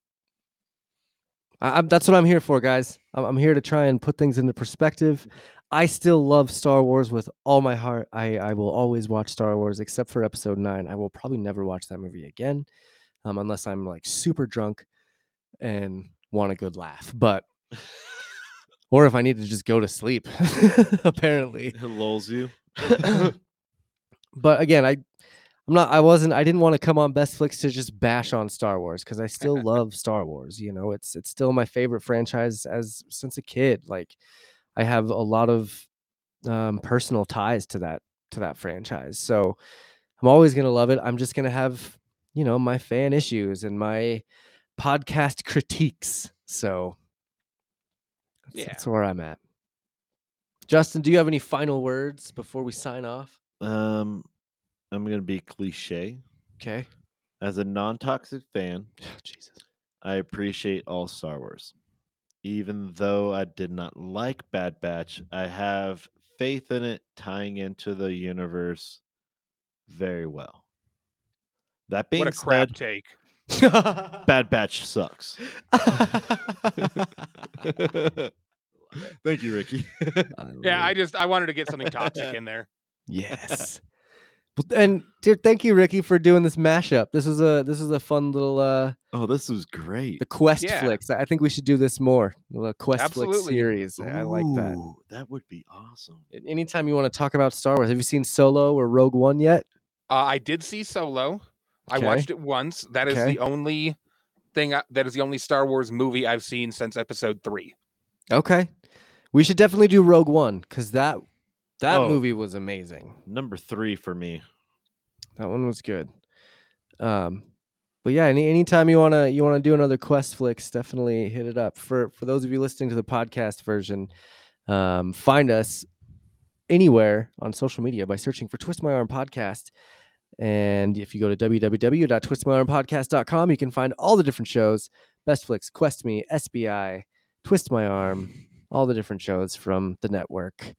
I, I'm, that's what I'm here for, guys. I'm, I'm here to try and put things into perspective. I still love Star Wars with all my heart. I, I will always watch Star Wars, except for Episode Nine. I will probably never watch that movie again, um, unless I'm like super drunk and want a good laugh. But [LAUGHS] or if I need to just go to sleep, [LAUGHS] apparently. It lulls you. [LAUGHS] but again, I I'm not I wasn't I didn't want to come on Best Flicks to just bash on Star Wars because I still love Star Wars. You know, it's it's still my favorite franchise as since a kid. Like I have a lot of um personal ties to that to that franchise. So I'm always gonna love it. I'm just gonna have, you know, my fan issues and my podcast [LAUGHS] critiques. So that's, Yeah. that's where I'm at. Justin, do you have any final words before we sign off? Um, I'm gonna be cliche. Okay. As a non-toxic fan, [SIGHS] Jesus. I appreciate all Star Wars. Even though I did not like Bad Batch, I have faith in it tying into the universe very well. That being what a crap said, take. [LAUGHS] Bad [LAUGHS] Batch sucks. Thank you, Ricky. Yeah, I just I wanted to get something toxic [LAUGHS] in there. yes. Well, And dear, thank you, Ricky, for doing this mashup. This is a this is a fun little uh oh, this was great. the Quest Yeah. flicks. I think we should do this more. The Quest flick series. I I like that. That would be awesome. Anytime you want to talk about Star Wars, have you seen Solo or Rogue One yet? Uh, I did see Solo. I watched it once. That is Okay. the only thing. I, that is the only Star Wars movie I've seen since Episode Three. Okay. We should definitely do Rogue One because that that Oh. movie was amazing. Number three for me. That one was good. Um, but yeah, any anytime you wanna you wanna do another Quest flicks, definitely hit it up. For for those of you listening to the podcast version, um, find us anywhere on social media by searching for Twist My Arm Podcast. And if you go to www.twistmyarmpodcast.com, you can find all the different shows: Best Flicks, Quest Me, SBI, Twist My Arm, all the different shows from the network.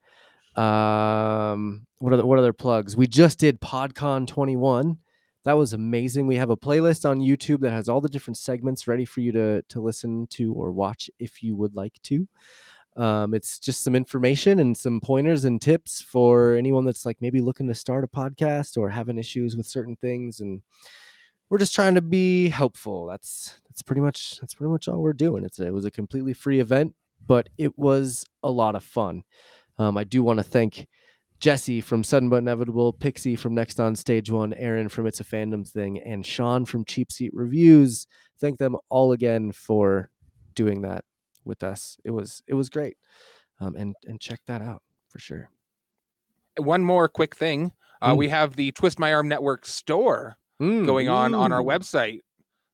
Um, what other what other plugs? We just did PodCon 21. That was amazing. We have a playlist on YouTube that has all the different segments ready for you to to listen to or watch if you would like to. Um, it's just some information and some pointers and tips for anyone that's like maybe looking to start a podcast or having issues with certain things and we're just trying to be helpful. That's that's pretty much that's pretty much all we're doing. It's a, it was a completely free event, but it was a lot of fun. Um, I do want to thank Jesse from Sudden But Inevitable, Pixie from Next on Stage One, Aaron from It's a Fandom Thing, and Sean from Cheap Seat Reviews. Thank them all again for doing that with us. It was it was great. Um, and and check that out for sure. One more quick thing. Uh, Mm. We have the Twist My Arm Network store Mm, going on on our website.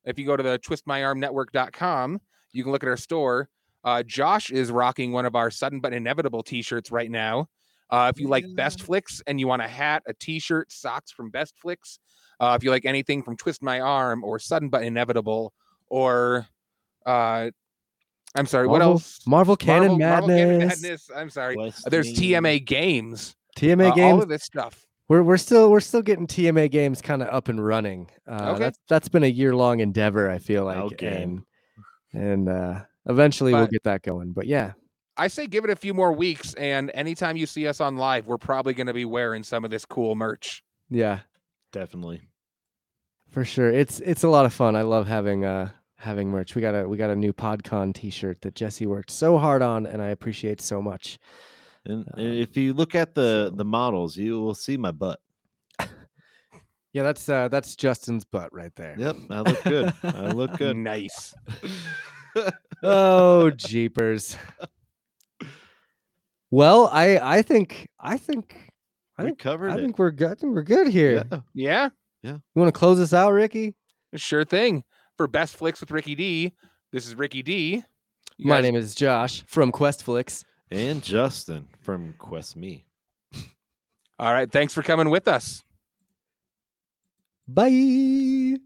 If you go to the twistmyarmnetwork.com, you can look at our store. Uh, Josh is rocking one of our sudden but inevitable t-shirts right now. Uh, if you like Best Flicks and you want a hat, a t-shirt, socks from Best Flicks, uh, if you like anything from Twist My Arm or Sudden but Inevitable, or uh, I'm sorry, what else? Marvel Canon Marvel- Madness. Marvel Canon Madness. I'm sorry. West There's Team. TMA Games. TMA uh, all games. of this stuff. We're we're still we're still getting TMA games kind of up and running. Uh, Okay. That's that's been a year long endeavor. I feel like, Okay. and and uh, eventually we'll get that going. But yeah, I say give it a few more weeks, and anytime you see us on live, we're probably going to be wearing some of this cool merch. yeah, Definitely. for sure. It's it's a lot of fun. I love having uh having merch. We got a we got a new PodCon T-shirt that Jesse worked so hard on, and I appreciate so much. And Uh, if you look at the so- the models, you will see my butt. [LAUGHS] Yeah, that's uh that's Justin's butt right there. Yep, I look good. I look [LAUGHS] good. Nice. [LAUGHS] oh jeepers. Well, I I think I think I we think covered I it. think we're good. I think we're good here. Yeah. Yeah, You want to close this out, Ricky? sure thing. For best flicks with Ricky D, this is Ricky D. You My guys- name is Josh from Questflix. And Justin from Quest Me. All right. Thanks for coming with us. Bye.